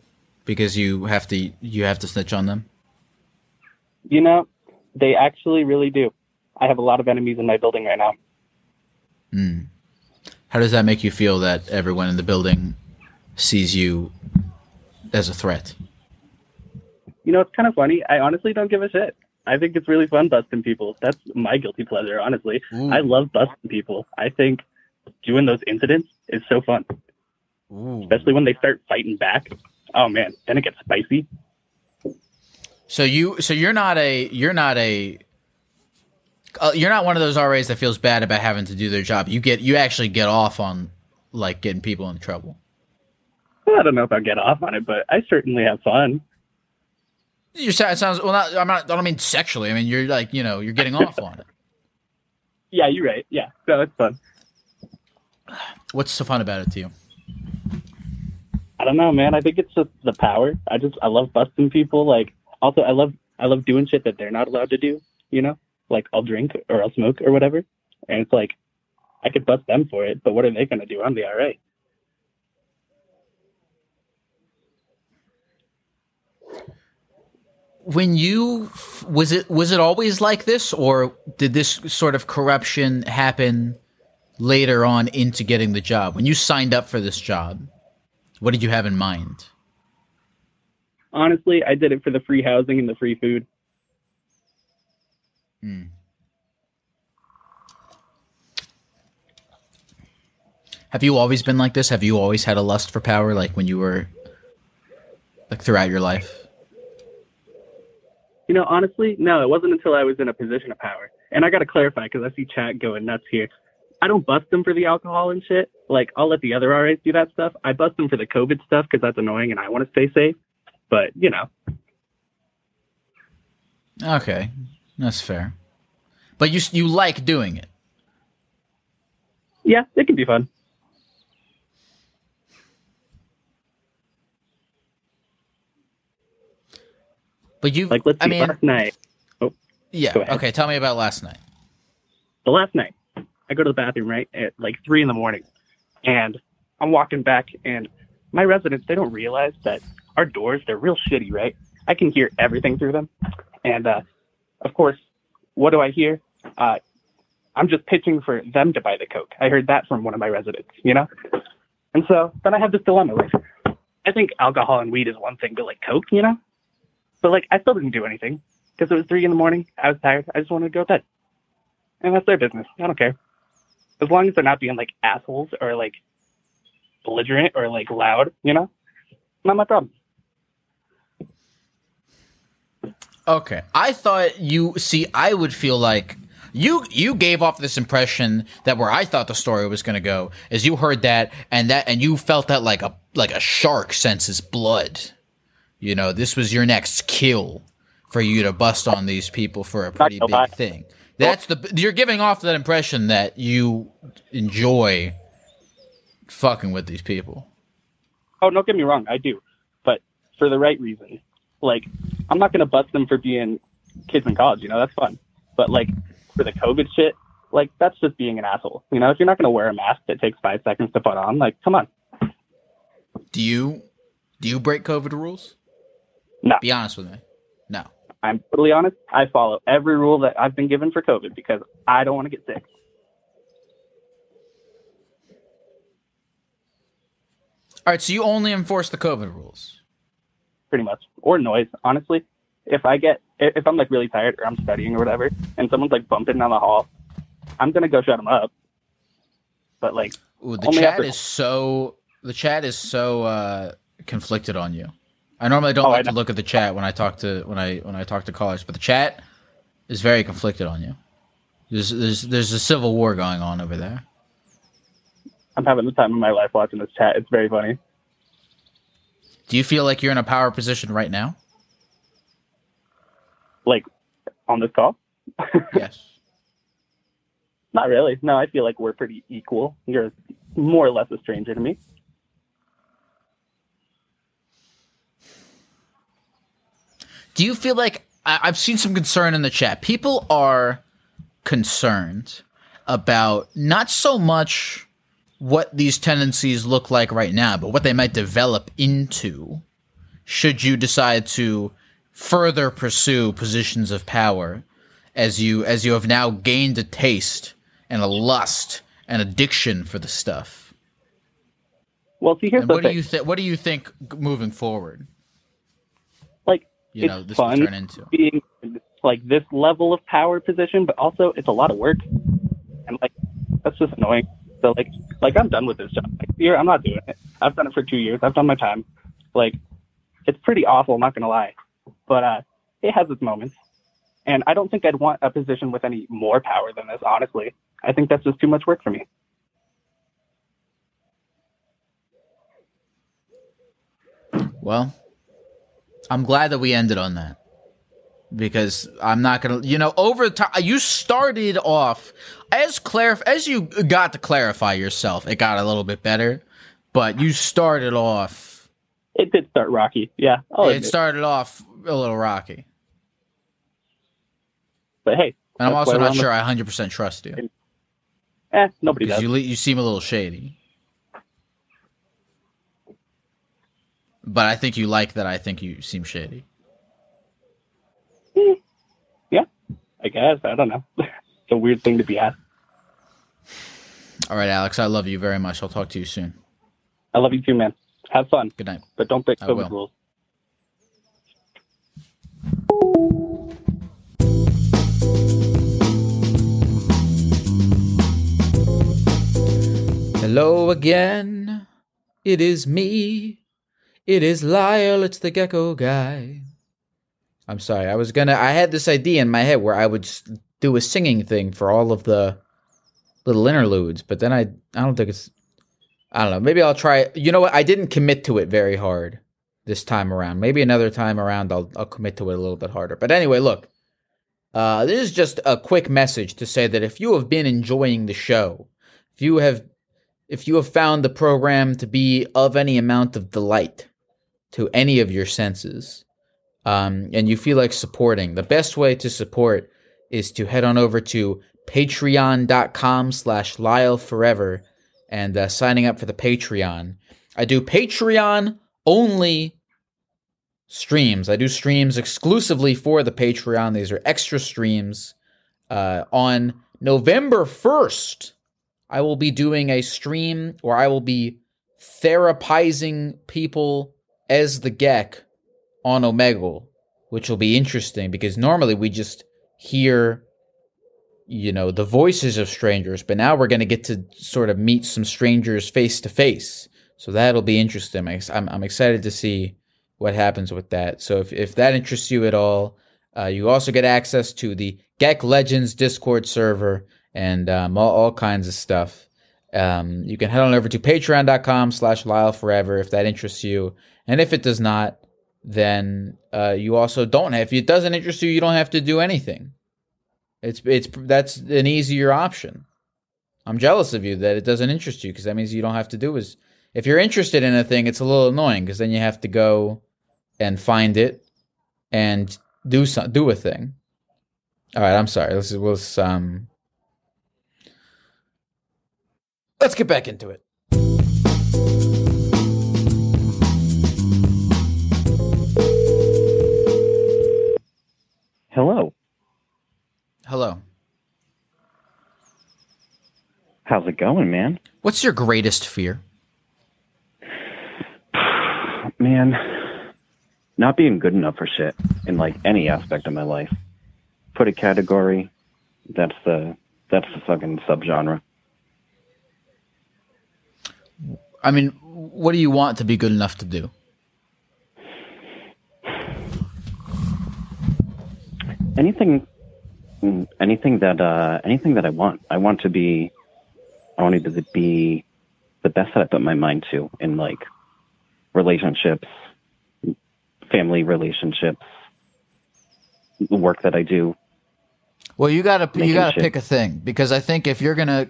because you have to you have to snitch on them? You know, they actually really do. I have a lot of enemies in my building right now. Hmm. How does that make you feel that everyone in the building sees you as a threat? You know, it's kind of funny. I honestly don't give a shit. I think it's really fun busting people. That's my guilty pleasure, honestly. Ooh. I love busting people. I think doing those incidents is so fun. especially when they start fighting back. Oh man, then it gets spicy. So you, so you're not a, you're not a, uh, you're not one of those RAs that feels bad about having to do their job. You get, you actually get off on like getting people in trouble. Well, I don't know if I'll get off on it, but I certainly have fun. You sound it sounds well. Not, I'm not. I don't mean sexually. I mean you're like you know you're getting off on it. Yeah, you're right. Yeah, so it's fun. What's so fun about it to you? I don't know, man. I think it's just the power. I just I love busting people. Like also I love I love doing shit that they're not allowed to do. You know, like I'll drink or I'll smoke or whatever, and it's like I could bust them for it, but what are they gonna do? I'm the RA. When you was it was it always like this, or did this sort of corruption happen later on into getting the job? When you signed up for this job, what did you have in mind? Honestly, I did it for the free housing and the free food. Hmm. Have you always been like this? Have you always had a lust for power, like when you were, like throughout your life? You know, honestly, no, it wasn't until I was in a position of power. And I got to clarify because I see chat going nuts here. I don't bust them for the alcohol and shit. Like, I'll let the other RAs do that stuff. I bust them for the COVID stuff because that's annoying and I want to stay safe. But, you know, Okay, that's fair. But you you like doing it. yeah, it can be fun. But you like, let's see, I mean, last night. Oh, yeah. Okay, tell me about last night. the last night I go to the bathroom right at like three in the morning, and I'm walking back, and my residents they don't realize that our doors they're real shitty, right? I can hear everything through them, and uh, of course, what do I hear? Uh, I'm just pitching for them to buy the coke. I heard that from one of my residents, you know, and so then I have this dilemma. Like, I think alcohol and weed is one thing, but like coke, you know, but like I still didn't do anything because it was three in the morning. I was tired. I just wanted to go to bed and that's their business. I don't care. As long as they're not being like assholes or like belligerent or like loud, you know, not my problem. Okay. I thought you see I would feel like you you gave off this impression that where I thought the story was going to go is you heard that and that and you felt that like a like a shark senses blood. You know, this was your next kill for you to bust on these people for a pretty gonna big thing. That's the you're giving off that impression that you enjoy fucking with these people. Oh, don't get me wrong, I do, but for the right reason. Like, I'm not gonna bust them for being kids in college. You know, that's fun. But like for the COVID shit, like that's just being an asshole. You know, if you're not gonna wear a mask that takes five seconds to put on, like, come on. Do you do you break COVID rules? No. Be honest with me. No. I'm totally honest. I follow every rule that I've been given for COVID because I don't want to get sick. All right, so you only enforce the COVID rules. Pretty much, or noise. Honestly, if I get if I'm like really tired or I'm studying or whatever, and someone's like bumping down the hall, I'm gonna go shut them up. But like, Ooh, the chat after- is so the chat is so uh, conflicted on you. I normally don't Oh, like to look at the chat when I talk to when I when I talk to callers, but the chat is very conflicted on you. There's there's there's a civil war going on over there. I'm having the time of my life watching this chat. It's very funny. Do you feel like you're in a power position right now? Like on this call, yes. not really. No, I feel like we're pretty equal. You're more or less a stranger to me. Do you feel like I, I've seen some concern in the chat? People are concerned about not so much what these tendencies look like right now, but what they might develop into should you decide to further pursue positions of power as you as you have now gained a taste and a lust and addiction for the stuff. Well, see, here's And the what do thing. you think? What do you think moving forward? like You it's know, this fun turn into. being like this level of power position, but also it's a lot of work, and like that's just annoying. So like, like I'm done with this job. Like, I'm not doing it. I've done it for two years. I've done my time. Like, it's pretty awful. I'm not gonna lie, but uh, it has its moments. And I don't think I'd want a position with any more power than this. Honestly, I think that's just too much work for me. Well, I'm glad that we ended on that because I'm not gonna, you know, over time you started off as clarif as you got to clarify yourself, it got a little bit better, but you started off. It did start rocky, yeah. I'll it admit. started off a little rocky, But hey, and I'm also not sure I 100 percent trust you Eh, nobody does. you you seem a little shady. But I think you like that. I think you seem shady. Yeah, I guess. I don't know. it's a weird thing to be asked. All right, Alex, I love you very much. I'll talk to you soon. I love you too, man. Have fun. Good night. But don't break COVID rules. Hello again. It is me. It is Lyle. It's the gecko guy. I'm sorry. I was gonna. I had this idea in my head where I would do a singing thing for all of the little interludes, but then I. I don't think it's. I don't know. Maybe I'll try. You know what? I didn't commit to it very hard this time around. Maybe another time around I'll I'll commit to it a little bit harder. But anyway, look. Uh, this is just a quick message to say that if you have been enjoying the show, if you have if you have found the program to be of any amount of delight to any of your senses, um, and you feel like supporting, the best way to support is to head on over to patreon.com slash Lyle Forever and uh, signing up for the Patreon. I do Patreon only streams. I do streams exclusively for the Patreon. These are extra streams. Uh, on November 1st, I will be doing a stream where I will be therapizing people as the Gek on Omegle, which will be interesting because normally we just hear, you know, the voices of strangers, but now we're going to get to sort of meet some strangers face to face. So that'll be interesting. I'm, I'm excited to see what happens with that. So if, if that interests you at all, uh, you also get access to the Gek Legends Discord server and um, all, all kinds of stuff. Um, you can head on over to patreon.com slash Lyle Forever if that interests you. And if it does not, then uh, you also don't have, if it doesn't interest you, you don't have to do anything. It's, it's, that's an easier option. I'm jealous of you that it doesn't interest you because that means you don't have to do is, if you're interested in a thing, it's a little annoying because then you have to go and find it and do some, do a thing. All right, I'm sorry. Let's let's um let's get back into it. Hello. How's it going, man? What's your greatest fear? Man, not being good enough for shit in like any aspect of my life. Put a category. That's the that's the fucking subgenre. I mean, what do you want to be good enough to do? Anything, anything that uh, anything that I want. I want to be. I want to be the best that I put my mind to in like relationships, family relationships, the work that I do. Well, you gotta you gotta shit. pick a thing because I think if you're gonna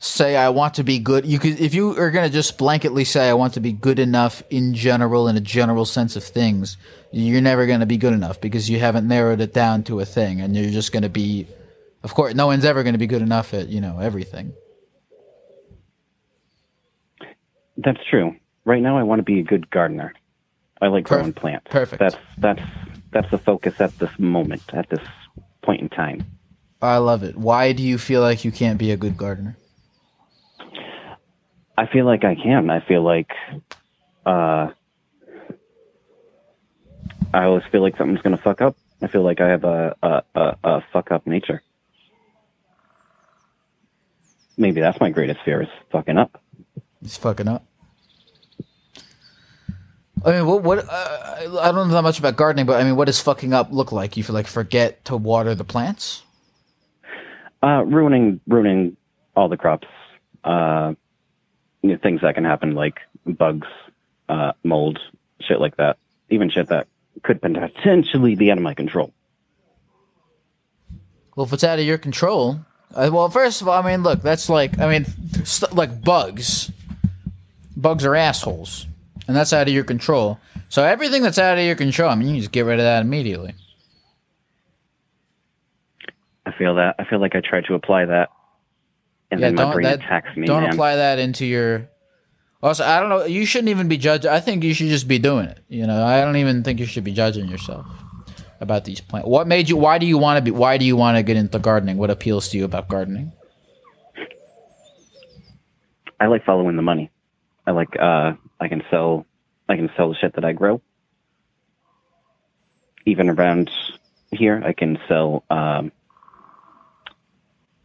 say I want to be good, you could if you are gonna just blanketly say I want to be good enough in general in a general sense of things, you're never gonna be good enough because you haven't narrowed it down to a thing, and you're just gonna be. Of course, no one's ever gonna be good enough at you know everything. That's true. Right now, I want to be a good gardener. I like growing plants. Perfect. That's that's that's the focus at this moment, at this point in time. I love it. Why do you feel like you can't be a good gardener? I feel like I can. I feel like uh, I always feel like something's gonna fuck up. I feel like I have a a, a, a fuck up nature. maybe that's my greatest fear is fucking up. It's fucking up. I mean, what? What? Uh, I don't know that much about gardening, but I mean, what does fucking up look like? You feel like forget to water the plants? Uh, ruining ruining all the crops. Uh, you know, things that can happen like bugs, uh, mold, shit like that. Even shit that could potentially be out of my control. Well, if it's out of your control, uh, well, first of all, I mean, look, that's like, I mean, st- like bugs. Bugs are assholes, and that's out of your control. So everything that's out of your control, I mean, you just get rid of that immediately. I feel that. I feel like I tried to apply that, and then my brain that- attacks me. Don't man. apply that into your. Also, I don't know. You shouldn't even be judged. I think you should just be doing it. You know, I don't even think you should be judging yourself about these plants. What made you? Why do you want to be? Why do you want to get into gardening? What appeals to you about gardening? I like following the money. I like uh I can sell I can sell the shit that I grow. Even around here I can sell um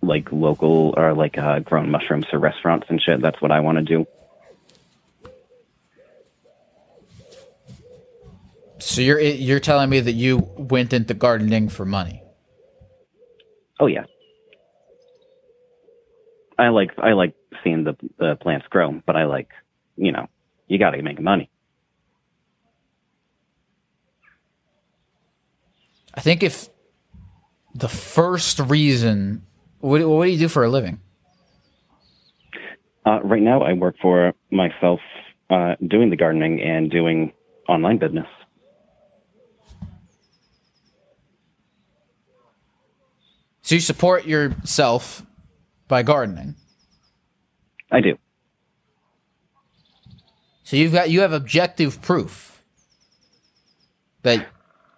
like local or like uh grown mushrooms to restaurants and shit. That's what I want to do. So you're you're telling me that you went into gardening for money? Oh yeah. I like I like seeing the the plants grow, but I like, you know, you got to make money. I think if the first reason, what, what do you do for a living? Uh, right now, I work for myself, uh, doing the gardening and doing online business. So you support yourself by gardening. I do. So you've got you have objective proof that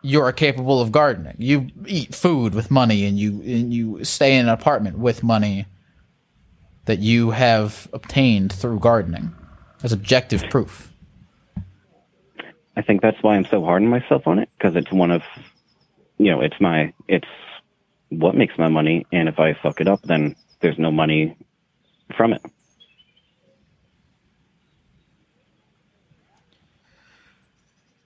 you are capable of gardening. You eat food with money, and you and you stay in an apartment with money that you have obtained through gardening. That's objective proof. I think that's why I'm so hard on myself on it because it's one of, you know, it's my, it's what makes my money. And if I fuck it up, then there's no money from it.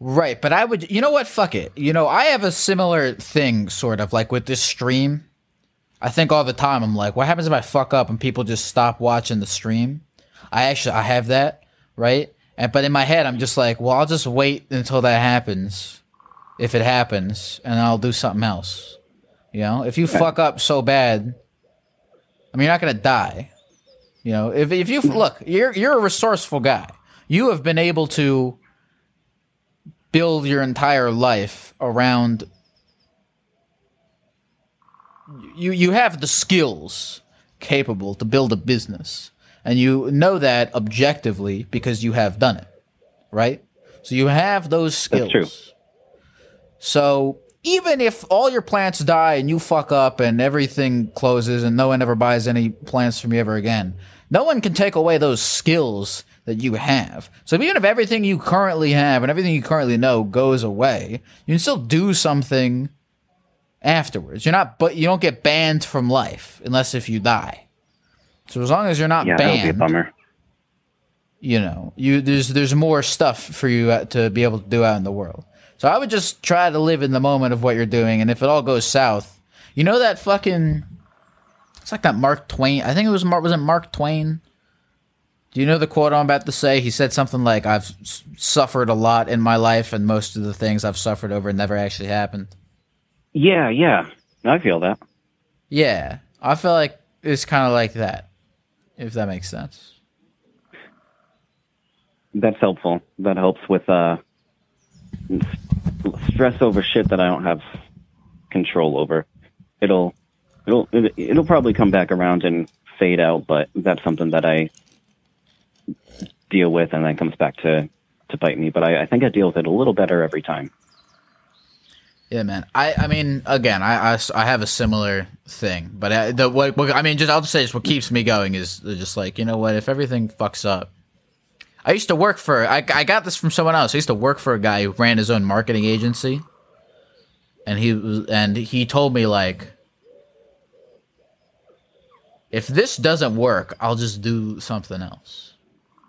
Right, but I would, you know what? Fuck it. You know, I have a similar thing, sort of like with this stream. I think all the time, I'm like, what happens if I fuck up and people just stop watching the stream? I actually, I have that, right? And but in my head, I'm just like, well, I'll just wait until that happens, if it happens, and I'll do something else. You know, if you fuck up so bad, I mean, you're not gonna die. You know, if if you look, you're you're a resourceful guy. You have been able to build your entire life around you you have the skills capable to build a business. And you know that objectively because you have done it right? So you have those skills That's true. so even if all your plants die and you fuck up and everything closes and no one ever buys any plants from you ever again, no one can take away those skills that you have. So even if everything you currently have and everything you currently know goes away, you can still do something afterwards. You're not, but you don't get banned from life unless if you die. So as long as you're not yeah, that would be a banned, bummer. you know, you there's there's more stuff for you to be able to do out in the world. So I would just try to live in the moment of what you're doing, and if it all goes south, you know that fucking, it's like that Mark Twain. I think it was Mark. Was it Mark Twain? Do you know the quote I'm about to say? He said something like, "I've s- suffered a lot in my life, and most of the things I've suffered over never actually happened." Yeah, yeah. I feel that. Yeah, I feel like it's kind of like that, if that makes sense. That's helpful. That helps with uh, stress over shit that I don't have control over. It'll, it'll, it'll probably come back around and fade out, but that's something that I deal with and then comes back to to bite me. But I, I think I deal with it a little better every time. Yeah, man. I, I mean, again, I I have a similar thing, but I, the what, what I mean, just I'll just say, just what keeps me going is just like you know what, if everything fucks up. I used to work for. I, I got this from someone else. I used to work for a guy who ran his own marketing agency, and he was, and he told me like, if this doesn't work, I'll just do something else.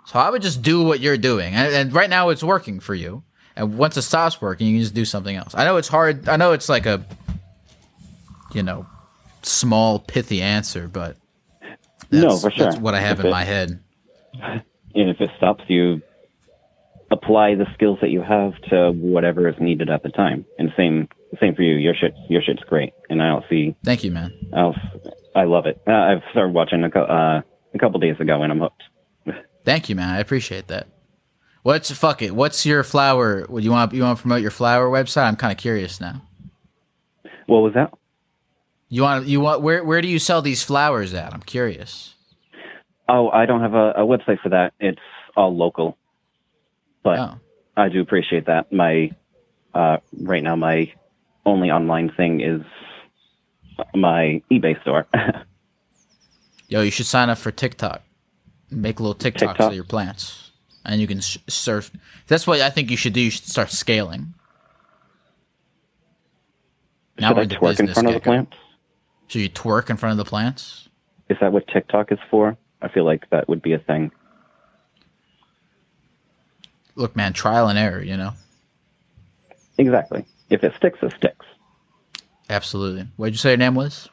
So I would just do what you're doing, and, and right now it's working for you. And once it stops working, you can just do something else. I know it's hard. I know it's like a, you know, small pithy answer, but no, for sure. That's what I have If in it- my head. And if it stops you, apply the skills that you have to whatever is needed at the time. And same same for you. Your shit your shit's great, and I don't see. Thank you, man. I'll, I love it. Uh, I've started watching a, uh, a couple days ago, and I'm hooked. Thank you, man. I appreciate that. What's fuck it? What's your flower? Would you want you want to promote your flower website? I'm kind of curious now. What was that? You want you want where where do you sell these flowers at? I'm curious. Oh, I don't have a, a website for that. It's all local. But Oh. I do appreciate that. My uh, right now, my only online thing is my eBay store. Yo, you should sign up for TikTok. Make little TikToks TikTok? of your plants, and you can sh- surf. That's what I think you should do. You should start scaling. Now Should we're I twerk in front of the plants? Should you twerk in front of the plants? Is that what TikTok is for? I feel like that would be a thing. Look, man, trial and error. You know. Exactly. If it sticks, it sticks. Absolutely. What did you say your name was?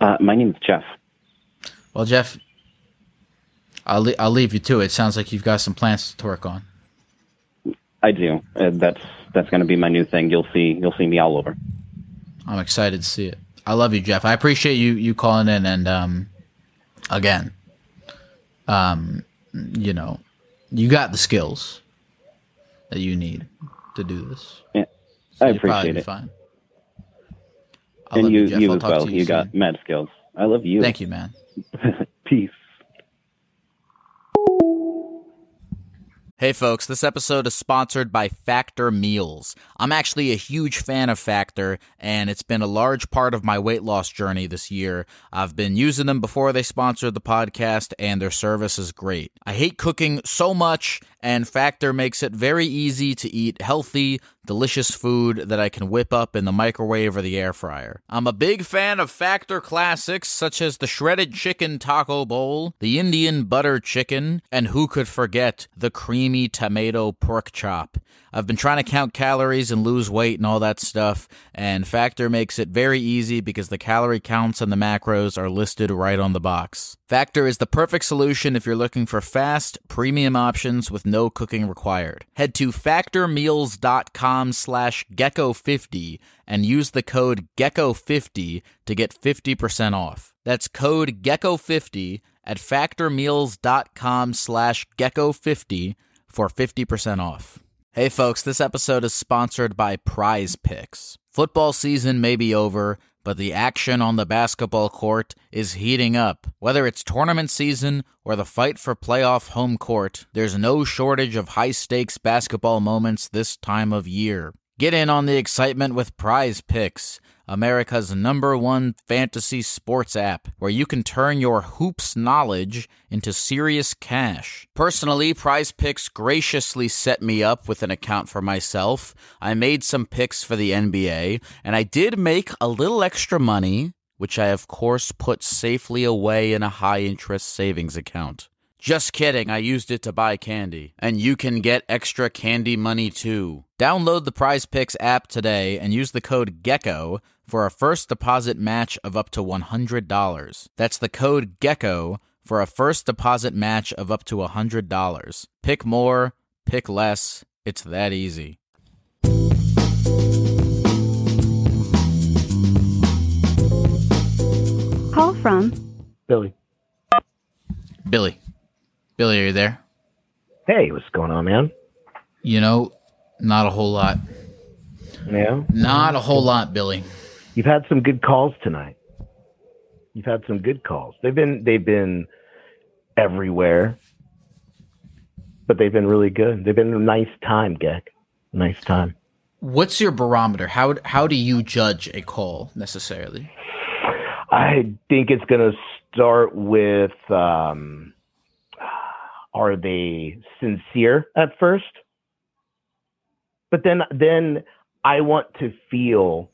Uh, my is Jeff. Well, Jeff, I'll le- I'll leave you to it. Sounds like you've got some plans to work on. I do. Uh, that's that's going to be my new thing. You'll see. You'll see me all over. I'm excited to see it. I love you, Jeff. I appreciate you you calling in and um again, um you know, you got the skills that you need to do this. Yeah, So I appreciate it. Fine. I and love you, Jeff. you I'll as talk well. You, you got mad skills. I love you. Thank you, man. Peace. Hey folks, this episode is sponsored by Factor Meals. I'm actually a huge fan of Factor, and it's been a large part of my weight loss journey this year. I've been using them before they sponsored the podcast, and their service is great. I hate cooking so much, and Factor makes it very easy to eat healthy, delicious food that I can whip up in the microwave or the air fryer. I'm a big fan of Factor classics such as the shredded chicken taco bowl, the Indian butter chicken, and who could forget the creamy tomato pork chop. I've been trying to count calories and lose weight and all that stuff, and Factor makes it very easy because the calorie counts and the macros are listed right on the box. Factor is the perfect solution if you're looking for fast, premium options with no cooking required. Head to factormeals.com slash gecko50 and use the code gecko50 to get 50% off. That's code gecko50 at factormeals.com slash gecko50 for 50% off. Hey folks, this episode is sponsored by Prize Picks. Football season may be over, but the action on the basketball court is heating up. Whether it's tournament season or the fight for playoff home court, there's no shortage of high stakes basketball moments this time of year. Get in on the excitement with Prize Picks, America's number one fantasy sports app, where you can turn your hoops knowledge into serious cash. Personally, Prize Picks graciously set me up with an account for myself. I made some picks for the NBA, and I did make a little extra money, which I, of course, put safely away in a high interest savings account. Just kidding, I used it to buy candy. And you can get extra candy money too. Download the Prize Picks app today and use the code GECKO for a first deposit match of up to $100. That's the code GECKO for a first deposit match of up to $100. Pick more, pick less. It's that easy. Call from Billy. Billy. Billy, are you there? Hey, what's going on, man? You know, not a whole lot. Yeah. Not a whole lot, Billy. You've had some good calls tonight. You've had some good calls. They've been they've been everywhere. But they've been really good. They've been a nice time, Geck. Nice time. What's your barometer? How how do you judge a call necessarily? I think it's going to start with um, are they sincere at first? But then then I want to feel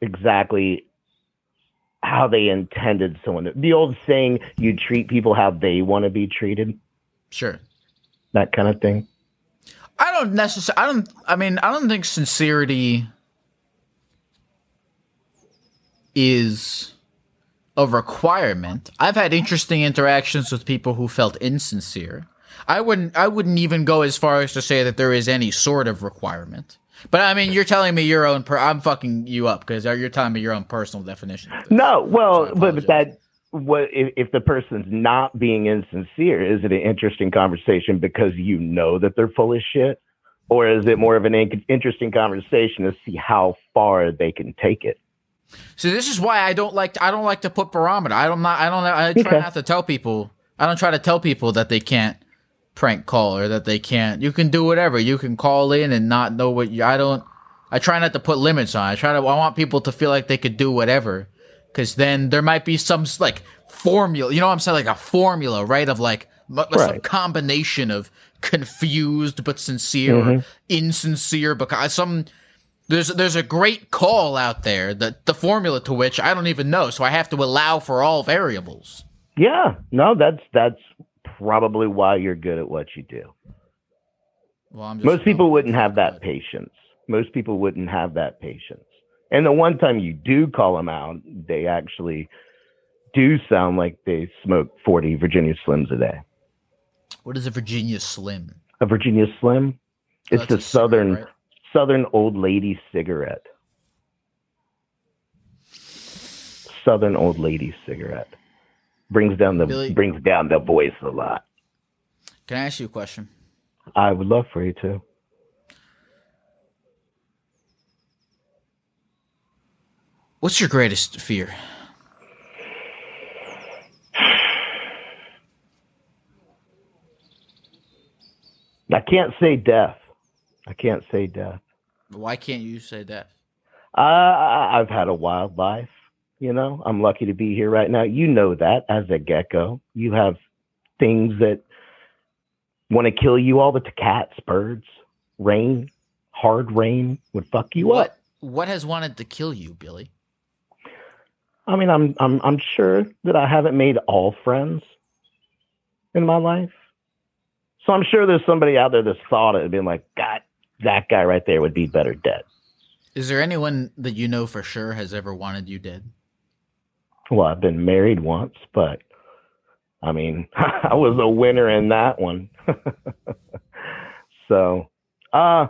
exactly how they intended someone the old saying you treat people how they want to be treated Sure. that kind of thing I don't necessarily. I don't. I mean, I don't think sincerity is a requirement. I've had interesting interactions with people who felt insincere. I wouldn't. I wouldn't even go as far as to say that there is any sort of requirement. But I mean, you're telling me your own. Per- I'm fucking you up because you're telling me your own personal definition. no well but, but that what if, if the person's not being insincere is it an interesting conversation because you know that they're full of shit or is it more of an in- interesting conversation to see how far they can take it So this is why I don't like. To, I don't like to put barometer. I don't. Not. I don't. I try Okay. not to tell people. I don't try to tell people that they can't prank call or that they can't. You can do whatever. You can call in and not know what you. I don't. I try not to put limits on. I try to. I want people to feel like they could do whatever, because then there might be some like formula. You know what I'm saying? Like a formula, right? Of like m- some combination of confused but sincere, or Mhm. insincere. Because some there's there's a great call out there that the formula to which I don't even know, so I have to allow for all variables. yeah no that's that's probably why you're good at what you do Well, I'm just most people wouldn't have that patience most people wouldn't have that patience and the one time you do call them out they actually do sound like they smoke 40 virginia slims a day What is a Virginia Slim? a Virginia Slim. It's that's the cigarette, southern right? Southern old lady cigarette. Southern old lady cigarette brings down the Billy- brings down the voice a lot. Can I ask you a question? I would love for you to. What's your greatest fear? I can't say death. I can't say death. Why can't you say that? Uh, I've had a wild life. You know, I'm lucky to be here right now. You know that as a gecko, you have things that want to kill you. All the cats, birds, rain, hard rain would fuck you up. what what has wanted to kill you, Billy? I mean, I'm I'm I'm sure that I haven't made all friends in my life. So I'm sure there's somebody out there that's thought it and been like, God, that guy right there would be better dead. Is there anyone that you know for sure has ever wanted you dead? Well, I've been married once, but I mean, I was a winner in that one. so, uh,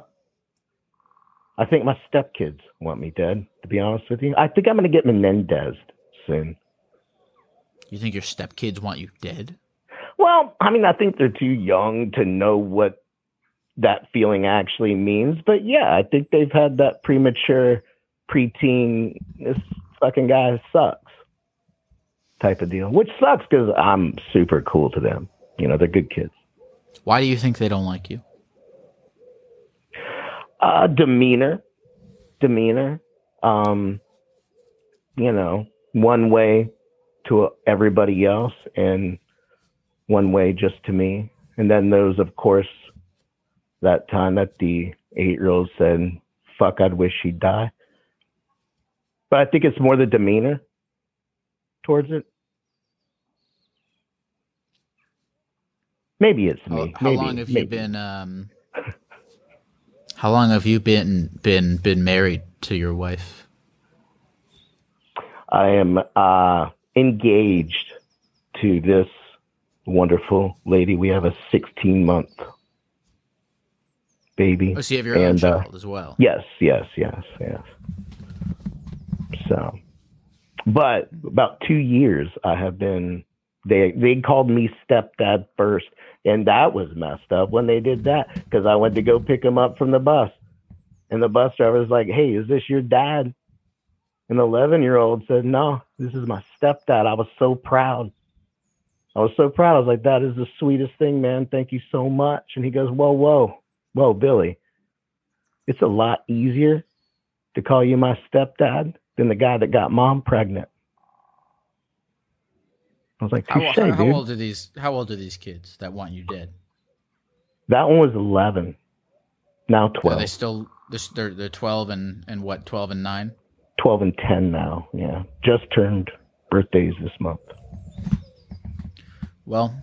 I think my stepkids want me dead, to be honest with you. I think I'm going to get Menendez soon. You think your stepkids want you dead? Well, I mean, I think they're too young to know what that feeling actually means. But yeah, I think they've had that premature preteen, this fucking guy sucks type of deal, which sucks because I'm super cool to them. You know, they're good kids. Why do you think they don't like you? Uh, demeanor, demeanor. Um, you know, one way to everybody else and one way just to me. And then those, of course, that time that the eight year old said, fuck, I'd wish he'd die. But I think it's more the demeanor towards it. Maybe it's me. how maybe, long have you been um How long have you been been been married to your wife? I am uh, engaged to this wonderful lady. We have a 16 month baby. Oh, so you have your own and, uh, child as well. Yes, yes, yes, yes. So, but about two years, I have been. They they called me stepdad first, and that was messed up when they did that because I went to go pick him up from the bus, and the bus driver was like, "Hey, is this your dad?" And the 11 year old said, No, this is my stepdad. I was so proud. I was so proud. I was like, That is the sweetest thing, man. Thank you so much. And he goes, Whoa, whoa, whoa, Billy. It's a lot easier to call you my stepdad than the guy that got mom pregnant. I was like, How, how, how old are these how old are these kids that want you dead? That one was 11. Now Are 12. they still they're- they're 12 and and what 12 and 9? 12 and 10 now. Yeah. Just turned birthdays this month. Well,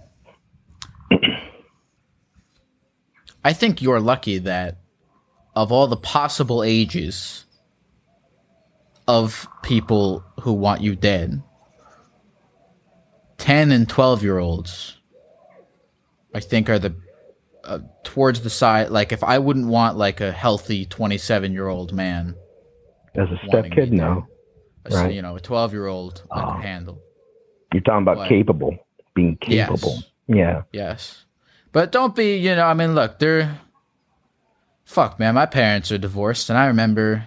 I think you're lucky that of all the possible ages of people who want you dead, 10 and 12 year olds, I think, are the uh, towards the side. Like, if I wouldn't want like a healthy 27 year old man As a step kid, no. a Right. you know, a 12 year old I could handle. You're talking about What? capable, being Yes. capable. Yeah. Yes. But don't be, you know, I mean, look, they're. Fuck, man. My parents are divorced, and I remember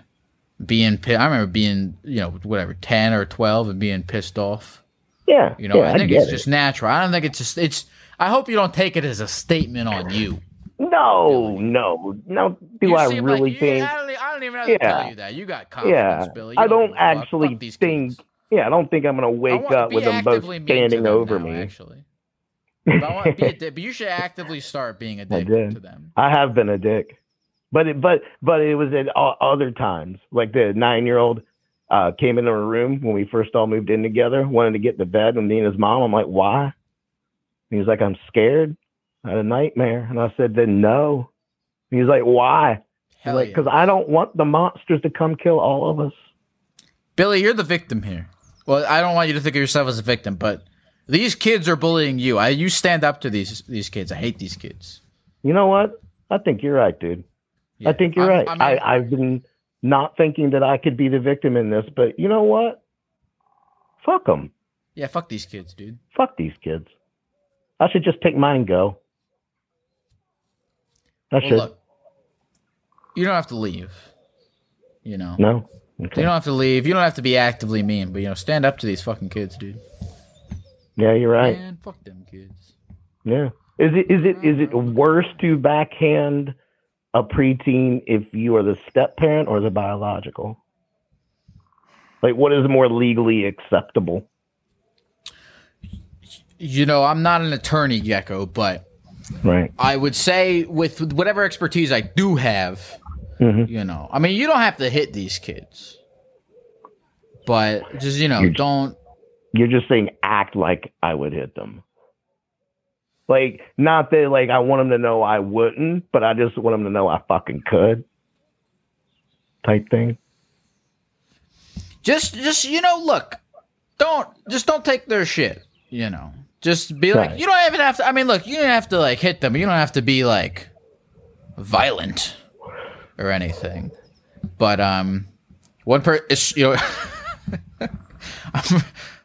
being. I remember being, you know, whatever, 10 or 12 and being pissed off. Yeah. You know, yeah, I think get it's it. just natural. I don't think it's just. It's. I hope you don't take it as a statement on you. No, no, no. Do I really like, think? Yeah, I, don't, I don't even have to tell you that. You got confidence, yeah, Billy. You I don't fuck. actually Fuck these think. Yeah, I don't think I'm gonna wake up with them both actively mean to standing over now, me. Actually, but, be a dick, but you should actively start being a dick to them. I have been a dick, but it, but but it was at other times. Like the nine year old uh, came into a room when we first all moved in together, wanted to get to bed and his mom. I'm like, why? He was like, I'm scared. I had a nightmare, and I said, then no. He was like, why? He's like, yeah. because I don't want the monsters to come kill all of us. Billy, you're the victim here. Well, I don't want you to think of yourself as a victim, but these kids are bullying you. I you stand up to these these kids. I hate these kids. You know what? I think you're right, dude. I think you're I'm- right. I mean- I, I've been not thinking that I could be the victim in this, but you know what? Fuck them. Yeah, fuck these kids, dude. Fuck these kids. I should just take mine and go. I Well, should. look, you don't have to leave. You know, No. you don't have to leave. You don't have to be actively mean, but you know, stand up to these fucking kids, dude. Yeah, you're right. Man, fuck them kids. Yeah. Is it is it is it worse to backhand a preteen if you are the step parent or the biological? Like, what is more legally acceptable? You know, I'm not an attorney, Gecko, but Right. I would say with whatever expertise I do have, Mhm. you know, I mean, you don't have to hit these kids, but just you know, You're- don't. You're just saying act like I would hit them. Like, not that like I want them to know I wouldn't, but I just want them to know I fucking could. Type thing. just just you know look don't just don't take their shit you know just be like you don't even have to i mean look you don't have to like hit them you don't have to be like violent or anything but um one per you know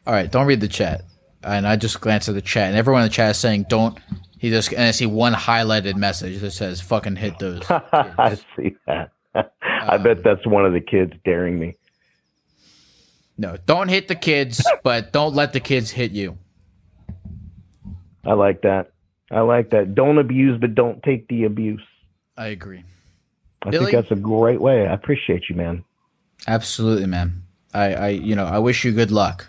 all right don't read the chat and i just glanced at the chat and everyone in the chat is saying don't he just and i see one highlighted message that says fucking hit those I see that. I bet um, that's one of the kids daring me. no don't hit the kids but don't let the kids hit you I like that. I like that. Don't abuse, but don't take the abuse. i agree I Billy? think that's a great way. I appreciate you, man. Absolutely, man. I, I, you know, I wish you good luck,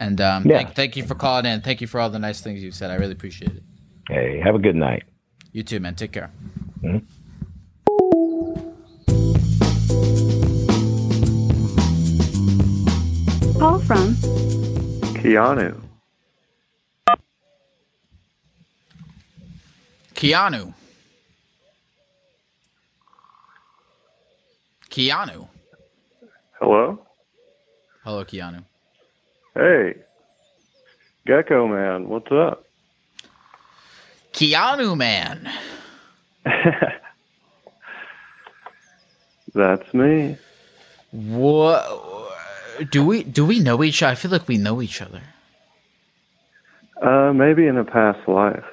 and um, Yeah. thank, thank you for calling in. Thank you for all the nice things you said. I really appreciate it. Hey, have a good night. You too, man. Take care. Mhm. Call from Keanu. Keanu. Keanu. Hello? Hello, Keanu. Hey. Gecko man, what's up? Keanu, man. That's me. What? Do we do we know each other? I feel like we know each other. Uh, maybe in a past life.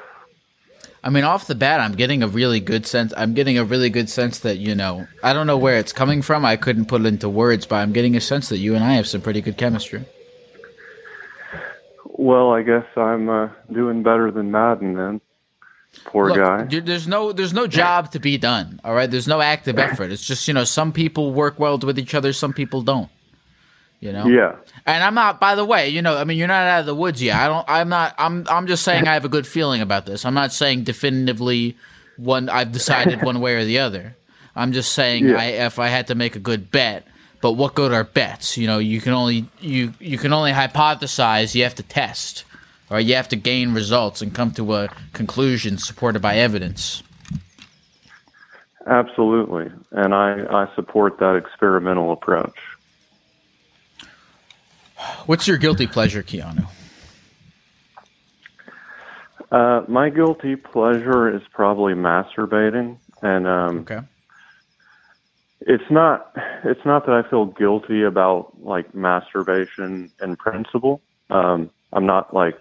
I mean, off the bat, I'm getting a really good sense. I'm getting a really good sense that you know. I don't know where it's coming from. I couldn't put it into words, but I'm getting a sense that you and I have some pretty good chemistry. Well, I guess I'm uh, doing better than Madden then. Poor Look, guy. there's no there's no job to be done. All right, there's no active effort. It's just you know some people work well with each other, some people don't. You know. Yeah. And I'm not. By the way, you know, I mean, you're not out of the woods yet. I don't. I'm not. I'm. I'm just saying I have a good feeling about this. I'm not saying definitively one. I've decided one way or the other. I'm just saying Yeah. I, if I had to make a good bet, but what good are bets? You know, you can only you you can only hypothesize. You have to test, or you have to gain results and come to a conclusion supported by evidence. Absolutely, and I I support that experimental approach. What's your guilty pleasure, Keanu? Uh, my guilty pleasure is probably masturbating, and um, okay. It's not. It's not that I feel guilty about like masturbation in principle. Um, I'm not like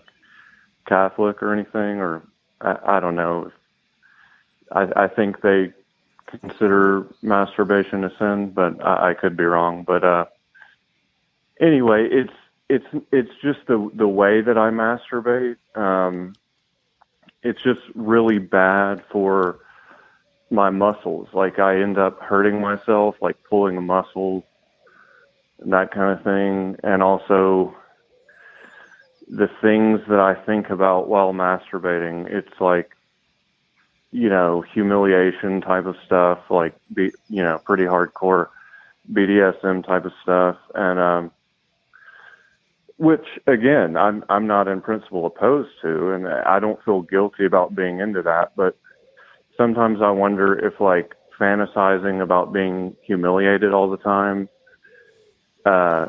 Catholic or anything, or I, I don't know. I, I think they consider masturbation a sin, but I, I could be wrong. But uh, anyway, it's it's it's just the the way that I masturbate. Um, it's just really bad for my muscles. Like I end up hurting myself, like pulling a muscle, and that kind of thing. And also the things that I think about while masturbating, it's like, you know, humiliation type of stuff, like, be, you know, pretty hardcore BDSM type of stuff. And, um, which again, I'm, I'm not in principle opposed to, and I don't feel guilty about being into that, but sometimes I wonder if like fantasizing about being humiliated all the time uh,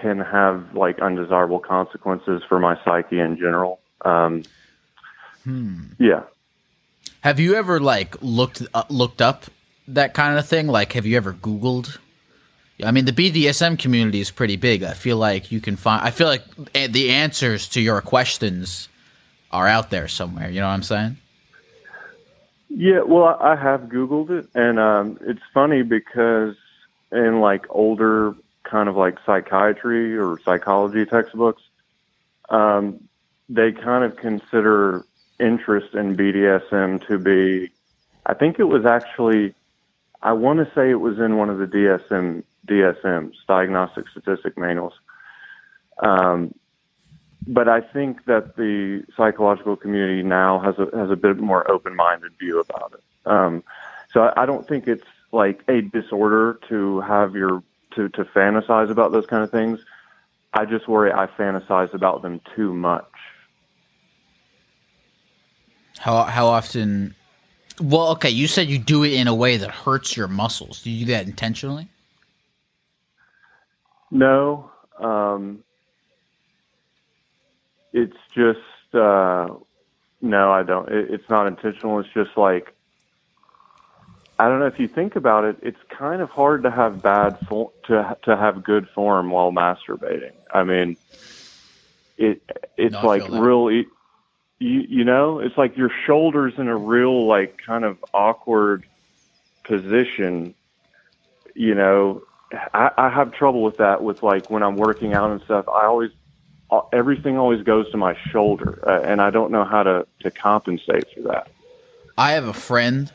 can have like undesirable consequences for my psyche in general. Um, Hmm. yeah. Have you ever like looked uh, looked up that kind of thing? Like, have you ever Googled? I mean, the BDSM community is pretty big. I feel like you can find. I feel like a- the answers to your questions are out there somewhere. You know what I'm saying? Yeah, well, I have Googled it, and um, it's funny because in like older kind of like psychiatry or psychology textbooks, um, they kind of consider interest in BDSM to be, I think it was actually, I want to say it was in one of the DSM DSMs, diagnostic statistic manuals. Um, but I think that the psychological community now has a has a bit more open minded view about it. Um, so I, I don't think it's like a disorder to have your to to fantasize about those kind of things. I just worry I fantasize about them too much. How how often? Well, okay, you said you do it in a way that hurts your muscles. Do you do that intentionally? No, um, it's just uh, no, I don't. It, it's not intentional. It's just like I don't know if you think about it. It's kind of hard to have bad fo- to to have good form while masturbating. I mean, it it's No, like real. e- You you know, it's like your shoulders in a real like kind of awkward position. You know, I, I have trouble with that. With like when I'm working out and stuff, I always everything always goes to my shoulder, uh, and I don't know how to to compensate for that. I have a friend,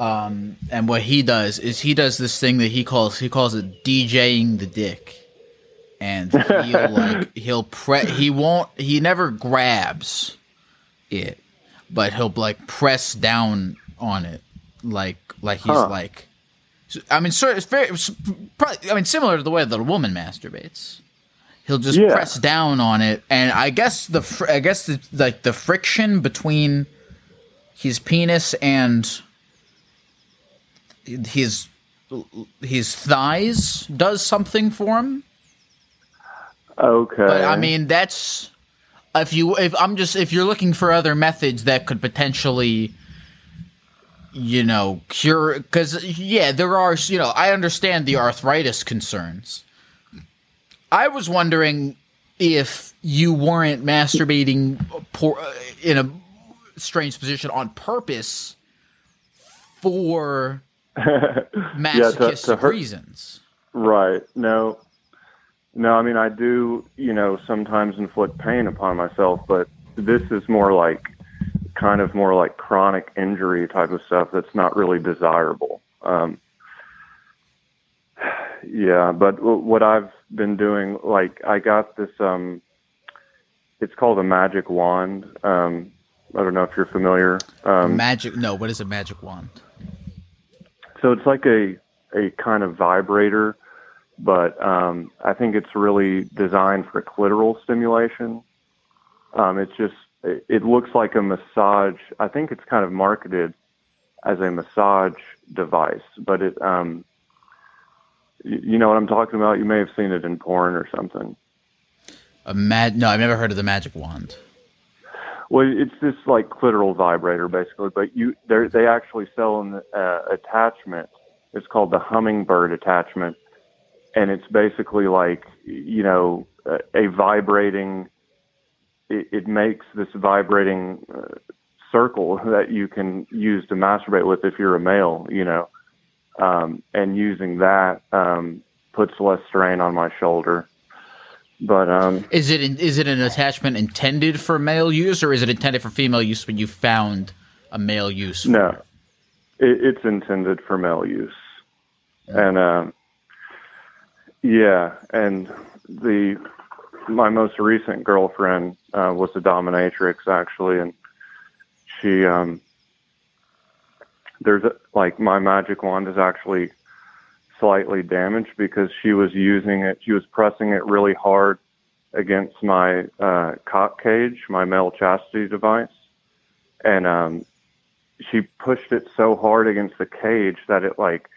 um, and what he does is he does this thing that he calls he calls it DJing the dick, and he'll like he'll pre he won't he never grabs it, but he'll like press down on it like like he's Huh. like. I mean, sort it's very. it's probably, I mean, similar to the way that a woman masturbates. He'll just Yeah. press down on it, and I guess the fr- I guess the, like the friction between his penis and his his thighs does something for him. Okay, But I mean, that's if you if I'm just if you're looking for other methods that could potentially you know cure because yeah there are you know I understand the arthritis concerns. I was wondering if you weren't masturbating por- uh, in a strange position on purpose for masochistic hurt- reasons. Right. No. No, I mean I do, you know, sometimes inflict pain upon myself, but this is more like kind of more like chronic injury type of stuff that's not really desirable. Um yeah, but what I've been doing like I got this um it's called a magic wand. Um I don't know if you're familiar. Um magic? No, what is a magic wand? so it's like a a kind of vibrator, but um, I think it's really designed for clitoral stimulation. Um, it's just it, it looks like a massage. I think it's kind of marketed as a massage device, but it um, you know what I'm talking about. You may have seen it in porn or something. A mad? No, I've never heard of the magic wand. Well, it's this like clitoral vibrator basically, but you they they actually sell an uh, attachment. It's called the hummingbird attachment, and it's basically like you know a, a vibrating. It, it makes this vibrating uh, circle that you can use to masturbate with if you're a male, you know, um, and using that um, puts less strain on my shoulder. But um, Is it is it an attachment intended for male use, or is it intended for female use? When you found a male use? No, it, it's intended for male use, and um, yeah, and the my most recent girlfriend uh, was a dominatrix actually, and she um, there's a, like my magic wand is actually slightly damaged because she was using it, she was pressing it really hard against my uh, cock cage, my male chastity device, and um, she pushed it so hard against the cage that it like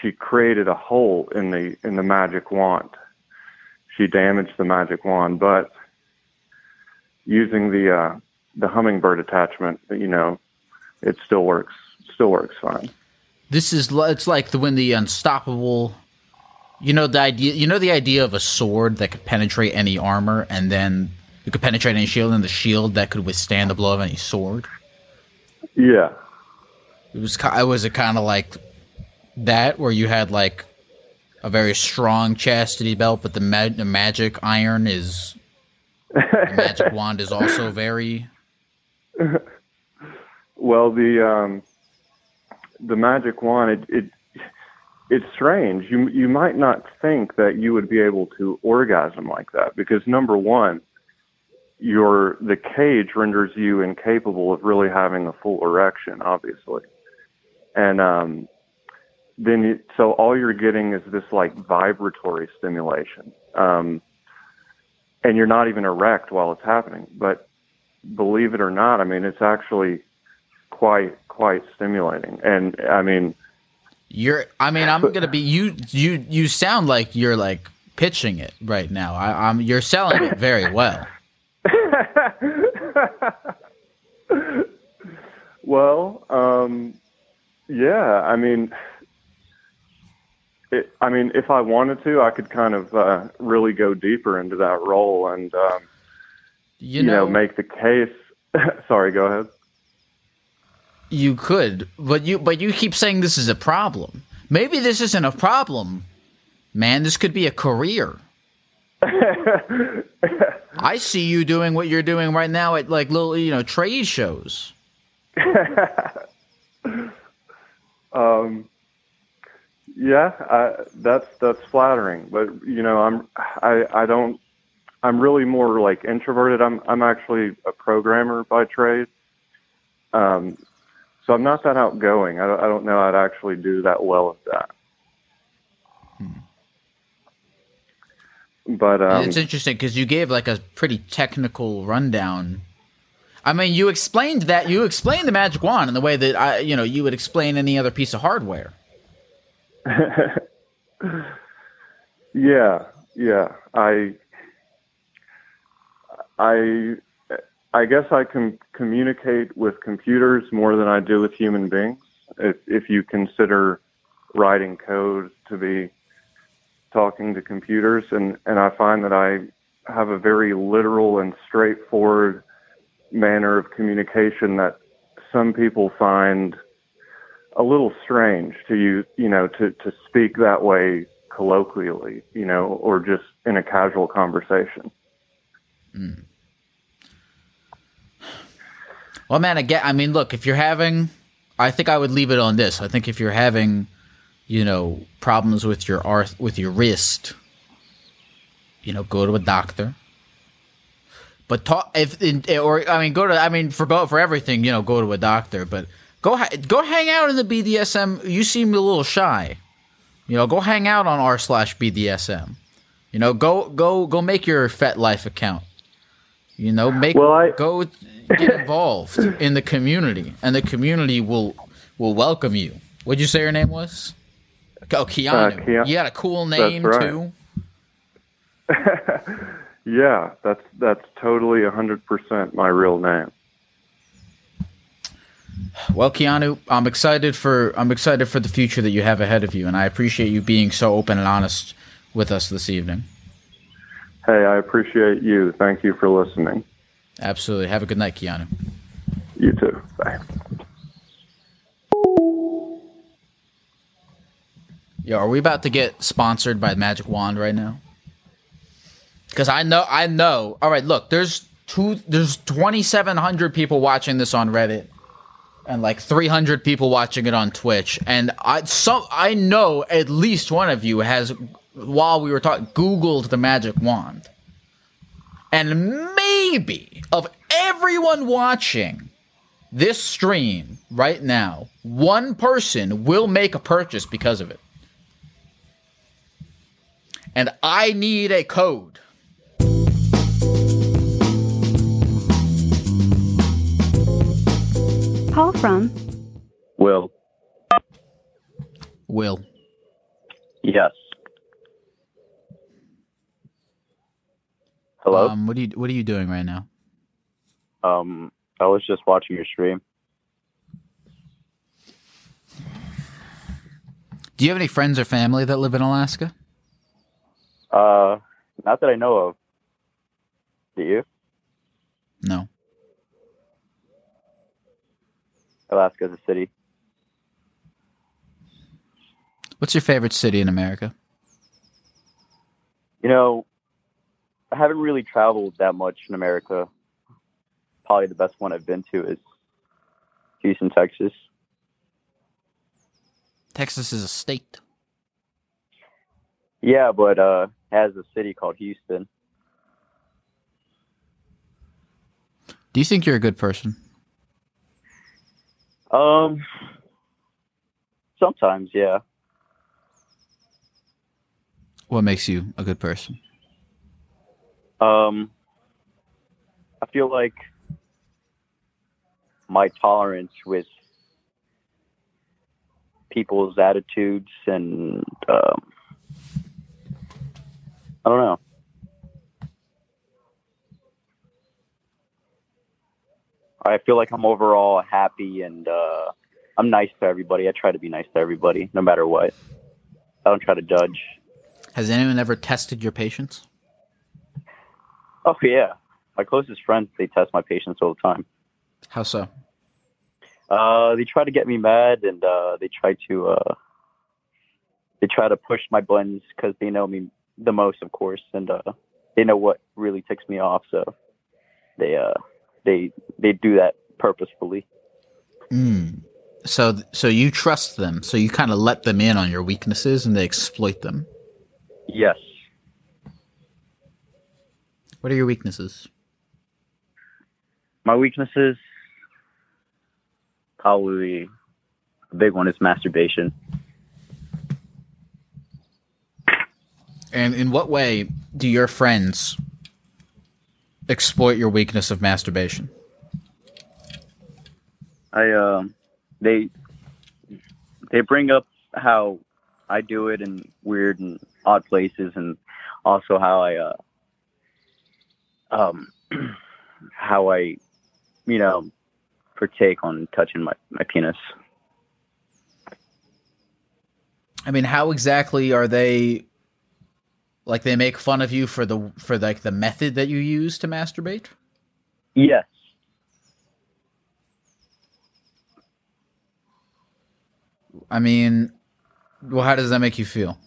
she created a hole in the in the magic wand. She damaged the magic wand, but using the uh, the hummingbird attachment, you know, it still works. Still works fine. This is it's like the when the unstoppable. You know the idea. You know the idea of a sword that could penetrate any armor, and then it could penetrate any shield, and the shield that could withstand the blow of any sword. Yeah. It was. It was a kind of like that, where you had like a very strong chastity belt, but the, ma- the magic iron is the magic wand is also very. Well, the um, the magic wand, it, it it's strange. You you might not think that you would be able to orgasm like that because number one, your the cage renders you incapable of really having a full erection, obviously, and um, then you, so all you're getting is this like vibratory stimulation, um, and you're not even erect while it's happening. But believe it or not, I mean it's actually quite quite stimulating, and I mean. You're. I mean, I'm gonna be. You. You. You sound like you're like pitching it right now. I, I'm. You're selling it very well. Well, um, yeah, I mean, it, I mean, if I wanted to, I could kind of uh, really go deeper into that role and, um, You you, know, know- make the case. Sorry, go ahead. You could, but you. But you keep saying this is a problem. Maybe this isn't a problem, man. This could be a career. I see you doing what you're doing right now at like little, you know, trade shows. um, yeah, I, that's that's flattering, but you know, I'm I I don't. I'm really more like introverted. I'm I'm actually a programmer by trade. Um, so I'm not that outgoing. I don't, I don't know I'd actually do that well at that. But um, it's interesting because you gave like a pretty technical rundown. I mean, you explained that you explained the magic wand in the way that I, you know, you would explain any other piece of hardware. yeah, yeah. I, I, I guess I can communicate with computers more than I do with human beings. If if you consider writing code to be talking to computers, and and I find that I have a very literal and straightforward manner of communication that some people find a little strange to you, you know, to, to speak that way colloquially, you know, or just in a casual conversation. Mm. Well, man, again, I mean, look, if you're having, I think I would leave it on this. I think if you're having, you know, problems with your arth with your wrist, you know, go to a doctor. But talk if in, or I mean, go to I mean for both for everything, you know, go to a doctor. But go ha- go hang out in the BDSM. You seem a little shy. You know, go hang out on r slash BDSM. You know, go go go make your FetLife account. You know, make Well, I- go get involved in the community, and the community will will welcome you. What'd you say your name was? Oh, Keanu. Uh, Kea- you got a cool name right. too. Yeah, that's that's totally hundred percent my real name. Well, Keanu, I'm excited for I'm excited for the future that you have ahead of you, and I appreciate you being so open and honest with us this evening. Hey, I appreciate you. Thank you for listening. Absolutely. Have a good night, Keanu. You too. Bye. Yo, are we about to get sponsored by Magic Wand right now? Because I know, I know. All right, look, there's two, there's 2,700 people watching this on Reddit, and like 300 people watching it on Twitch, and I some I know at least one of you has, while we were talking, Googled the Magic Wand, and maybe of everyone watching this stream right now, one person will make a purchase because of it. And I need a code. Call from Will. Will. Yes. Hello. Um, what are you What are you doing right now? Um, I was just watching your stream. Do you have any friends or family that live in Alaska? Uh, not that I know of. Do you? No. Alaska's a city. What's your favorite city in America? You know, I haven't really traveled that much in America. Probably the best one I've been to is Houston, Texas. Texas is a state. Yeah, but uh, has a city called Houston. Do you think you're a good person? Um, sometimes, yeah. What makes you a good person? Um, I feel like my tolerance with people's attitudes and um, I don't know. I feel like I'm overall happy and uh, I'm nice to everybody. I try to be nice to everybody, no matter what. I don't try to judge. Has anyone ever tested your patience? Oh yeah, my closest friends they test my patience all the time. How so? Uh, they try to get me mad, and uh, they try to uh, they try to push my buttons because they know me the most, of course, and uh, they know what really ticks me off. So they uh, they they do that purposefully. Mm. So, so you trust them. So you kind of let them in on your weaknesses, and they exploit them. Yes. What are your weaknesses? My weaknesses, probably a big one is masturbation. And in what way do your friends exploit your weakness of masturbation? I um they they bring up how I do it in weird and odd places, and also how I uh um how I you know partake on touching my my penis. I mean, how exactly are they? Like they make fun of you for the for like the method that you use to masturbate. Yes. I mean, well, how does that make you feel?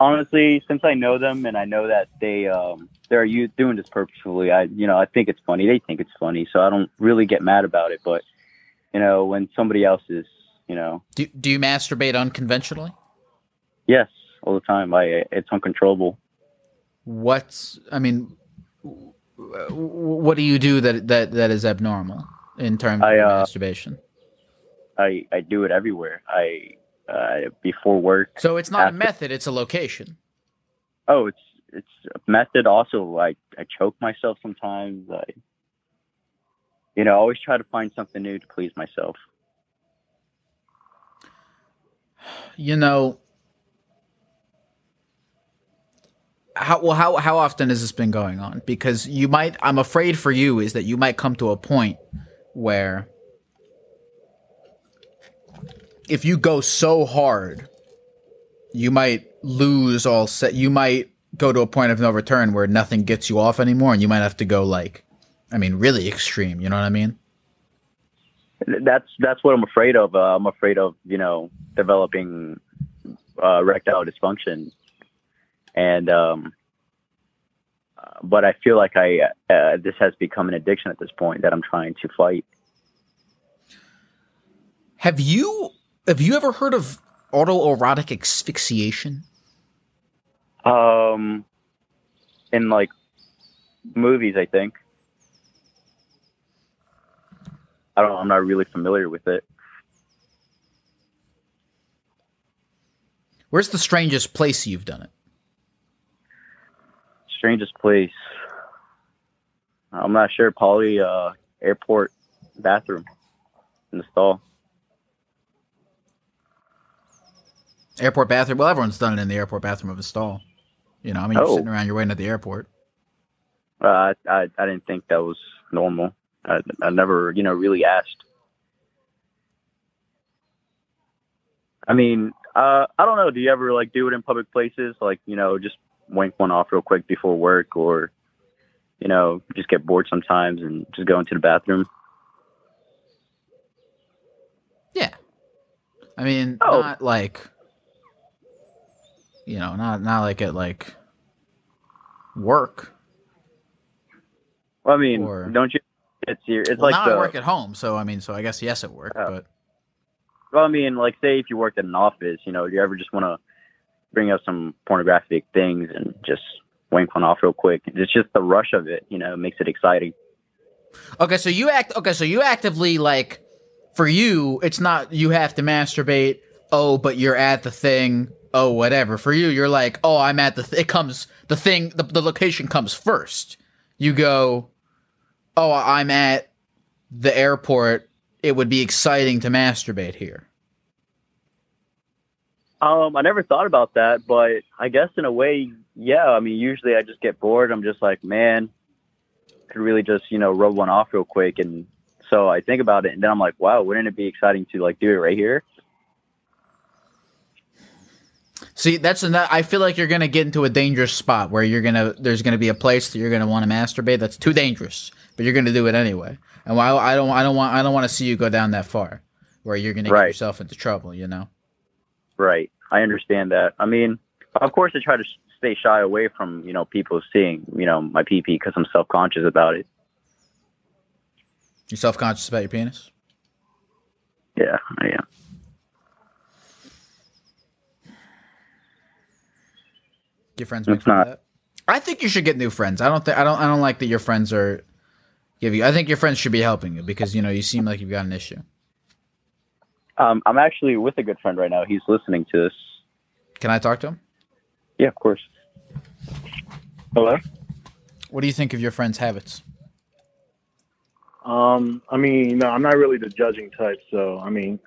Honestly, since I know them and I know that they um they're you doing this purposefully, I you know I think it's funny. They think it's funny, so I don't really get mad about it. But you know, when somebody else is, you know, Do do you masturbate unconventionally? yes, all the time. I it's uncontrollable. What's I mean, what do you do that that that is abnormal in terms I, of uh, masturbation? I I do it everywhere. I uh, before work. So it's not a method; it's a location. Oh, it's it's a method. Also, like I choke myself sometimes. I, you know, I always try to find something new to please myself. You know, how well how how often has this been going on? Because you might, I'm afraid for you is that you might come to a point where if you go so hard, you might lose all set. You might go to a point of no return where nothing gets you off anymore, and you might have to go like, I mean, really extreme. You know what I mean? That's that's what I'm afraid of. Uh, I'm afraid of you know developing uh, erectile dysfunction, and um, but I feel like I uh, this has become an addiction at this point that I'm trying to fight. Have you have you ever heard of autoerotic asphyxiation? Um, in like movies, I think. I don't. I'm not really familiar with it. Where's the strangest place you've done it? Strangest place. I'm not sure. Probably uh, airport bathroom in the stall. Airport bathroom. Well, everyone's done it in the airport bathroom of a stall. You know, I mean, you're Oh. sitting around, you're waiting at the airport. Uh, I, I I didn't think that was normal. I, I never, you know, really asked. I mean, uh, I don't know. Do you ever like do it in public places? Like, you know, just wank one off real quick before work, or you know, just get bored sometimes and just go into the bathroom. Yeah. I mean, Oh. not like, you know, not not like at like work. Well, I mean, don't you? It's your. It's well, like the. I work at home, so I mean, so I guess yes at work, oh. but Well, I mean, like, say if you worked at an office, you know, do you ever just want to bring up some pornographic things and just wank one off real quick? It's just the rush of it, you know, makes it exciting. okay. So you act okay. So you actively like for you, it's not you have to masturbate. Oh, but you're at the thing. Oh, whatever. For you, you're like, oh, I'm at the. Th- it comes the thing. The, the location comes first. You go. Oh, I'm at the airport. It would be exciting to masturbate here. Um, I never thought about that, but I guess in a way, yeah. I mean, usually I just get bored. I'm just like, man, could really just you know rub one off real quick, and so I think about it, and then I'm like, wow, wouldn't it be exciting to like do it right here? See, that's an, I feel like you're gonna get into a dangerous spot where you're gonna there's gonna be a place that you're gonna want to masturbate. That's too dangerous, but you're gonna do it anyway. And while I don't I don't want I don't want to see you go down that far where you're gonna Right. get yourself into trouble. You know. Right. I understand that. I mean, of course, I try to stay shy away from you know people seeing you know my pee pee because I'm self conscious about it. You're self conscious about your penis. Yeah, I am. Your friends make It's fun of not. that. I think you should get new friends. I don't think I don't I don't like that your friends are give you. I think your friends should be helping you because you know you seem like you've got an issue. Um, I'm actually with a good friend right now. He's listening to this. Can I talk to him? Yeah, of course. Hello. What do you think of your friends' habits? Um, I mean, no, I'm not really the judging type, so I mean,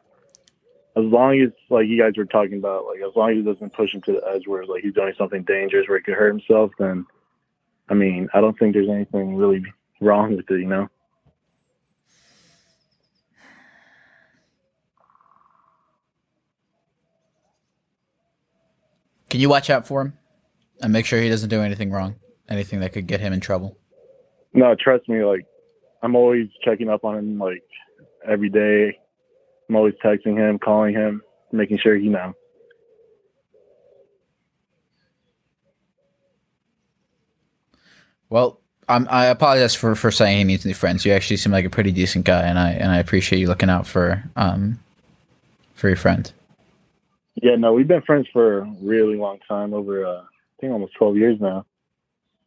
as long as like you guys were talking about, like as long as he doesn't push him to the edge where like he's doing something dangerous where he could hurt himself, then I mean, I don't think there's anything really wrong with it, you know. Can you watch out for him and make sure he doesn't do anything wrong, anything that could get him in trouble? No, trust me, like I'm always checking up on him like every day. I'm always texting him, calling him, making sure he know. Well, I'm, I apologize for, for saying he needs new friends. You actually seem like a pretty decent guy, and I and I appreciate you looking out for um for your friend. Yeah, no, we've been friends for a really long time, over uh, I think almost twelve years now.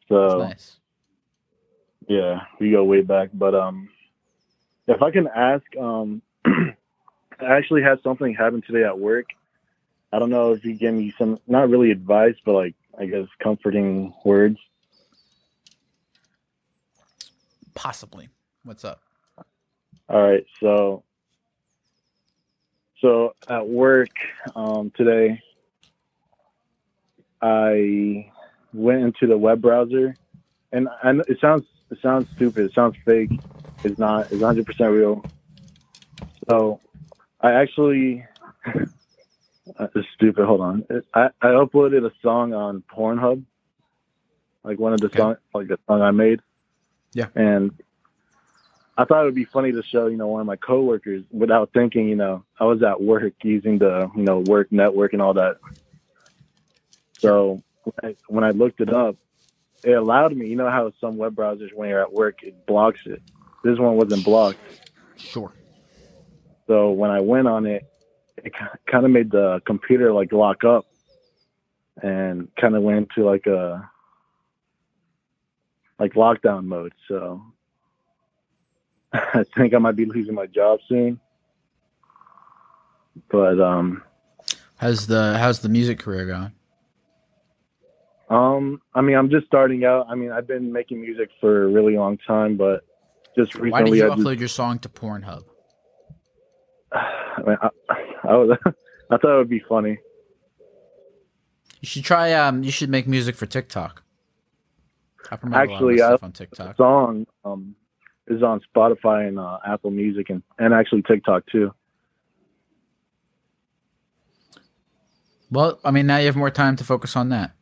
So nice. yeah, we go way back. But um, if I can ask, um, I actually had something happen today at work. I don't know if you give me some not really advice, but like I guess comforting words. Possibly. What's up? All right, so so at work um, today, I went into the web browser, and I know it sounds it sounds stupid, it sounds fake. It's not. It's 100 percent real. So I actually uh, it's stupid. Hold on, I I uploaded a song on Pornhub, like one of the song like the song I made. Yeah. And I thought it would be funny to show, you know, one of my coworkers without thinking, you know, I was at work using the, you know, work network and all that. So when I, when I looked it up, it allowed me, you know how some web browsers, when you're at work, it blocks it. This one wasn't blocked. Sure. So when I went on it, it kind of made the computer like lock up and kind of went into like a, like lockdown mode. So I think I might be losing my job soon. But um, How's the how's the music career going? um, I mean, I'm just starting out. I mean, I've been making music for a really long time, but just recently, Why did you I upload just, your song to Pornhub? I, mean, I, I, was, I thought it would be funny. You should try. Um, you should make music for TikTok. I promote a lot of Actually, stuff on the TikTok. song um is on Spotify and uh, Apple Music and and actually TikTok too. Well, I mean, now you have more time to focus on that.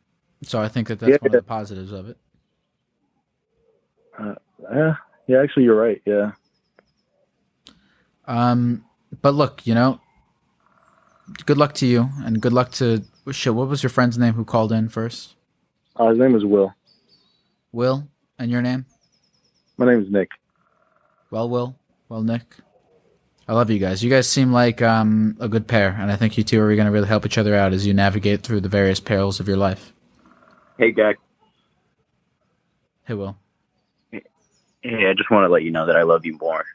So I think that that's Yeah. one of the positives of it. Uh, yeah, yeah. Actually, you're right. Yeah. Um, but look, you know, good luck to you, and good luck to shit. What was your friend's name who called in first? Uh, his name is Will. Will, and your name? My name is Nick. Well, Will. Well, Nick. I love you guys. You guys seem like um, a good pair, and I think you two are going to really help each other out as you navigate through the various perils of your life. Hey, Gak. Hey, Will. Hey, I just want to let you know that I love you more.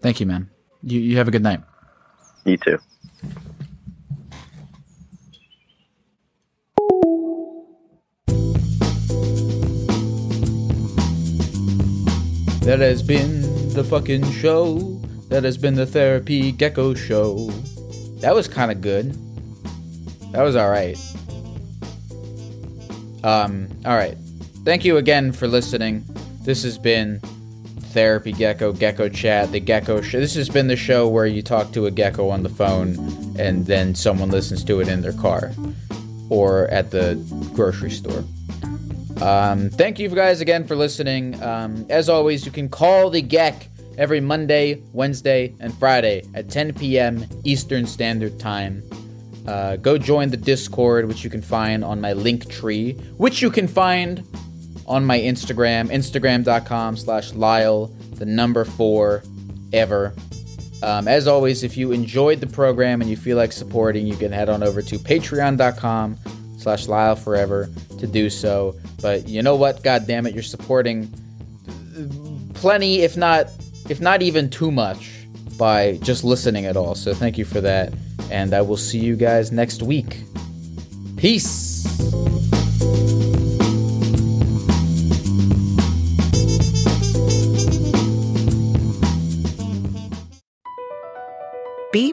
Thank you, man. You you have a good night. You too. That has been the fucking show. That has been the Therapy Gecko show. That was kind of good. That was all right. Um, all right. Thank you again for listening. This has been Therapy Gecko, Gecko Chat, the Gecko Show. This has been the show where you talk to a gecko on the phone and then someone listens to it in their car or at the grocery store. Um, thank you guys again for listening. Um, as always, you can call the Gek every Monday, Wednesday, and Friday at 10 p.m. Eastern Standard Time. Uh, go join the Discord, which you can find on my link tree, which you can find on my Instagram, instagram.com slash Lyle, the number four, ever. Um, as always, if you enjoyed the program and you feel like supporting, you can head on over to patreon.com slash Lyle Forever to do so. But you know what? God damn it, you're supporting plenty, if not if not even too much, by just listening at all. So thank you for that. And I will see you guys next week. Peace.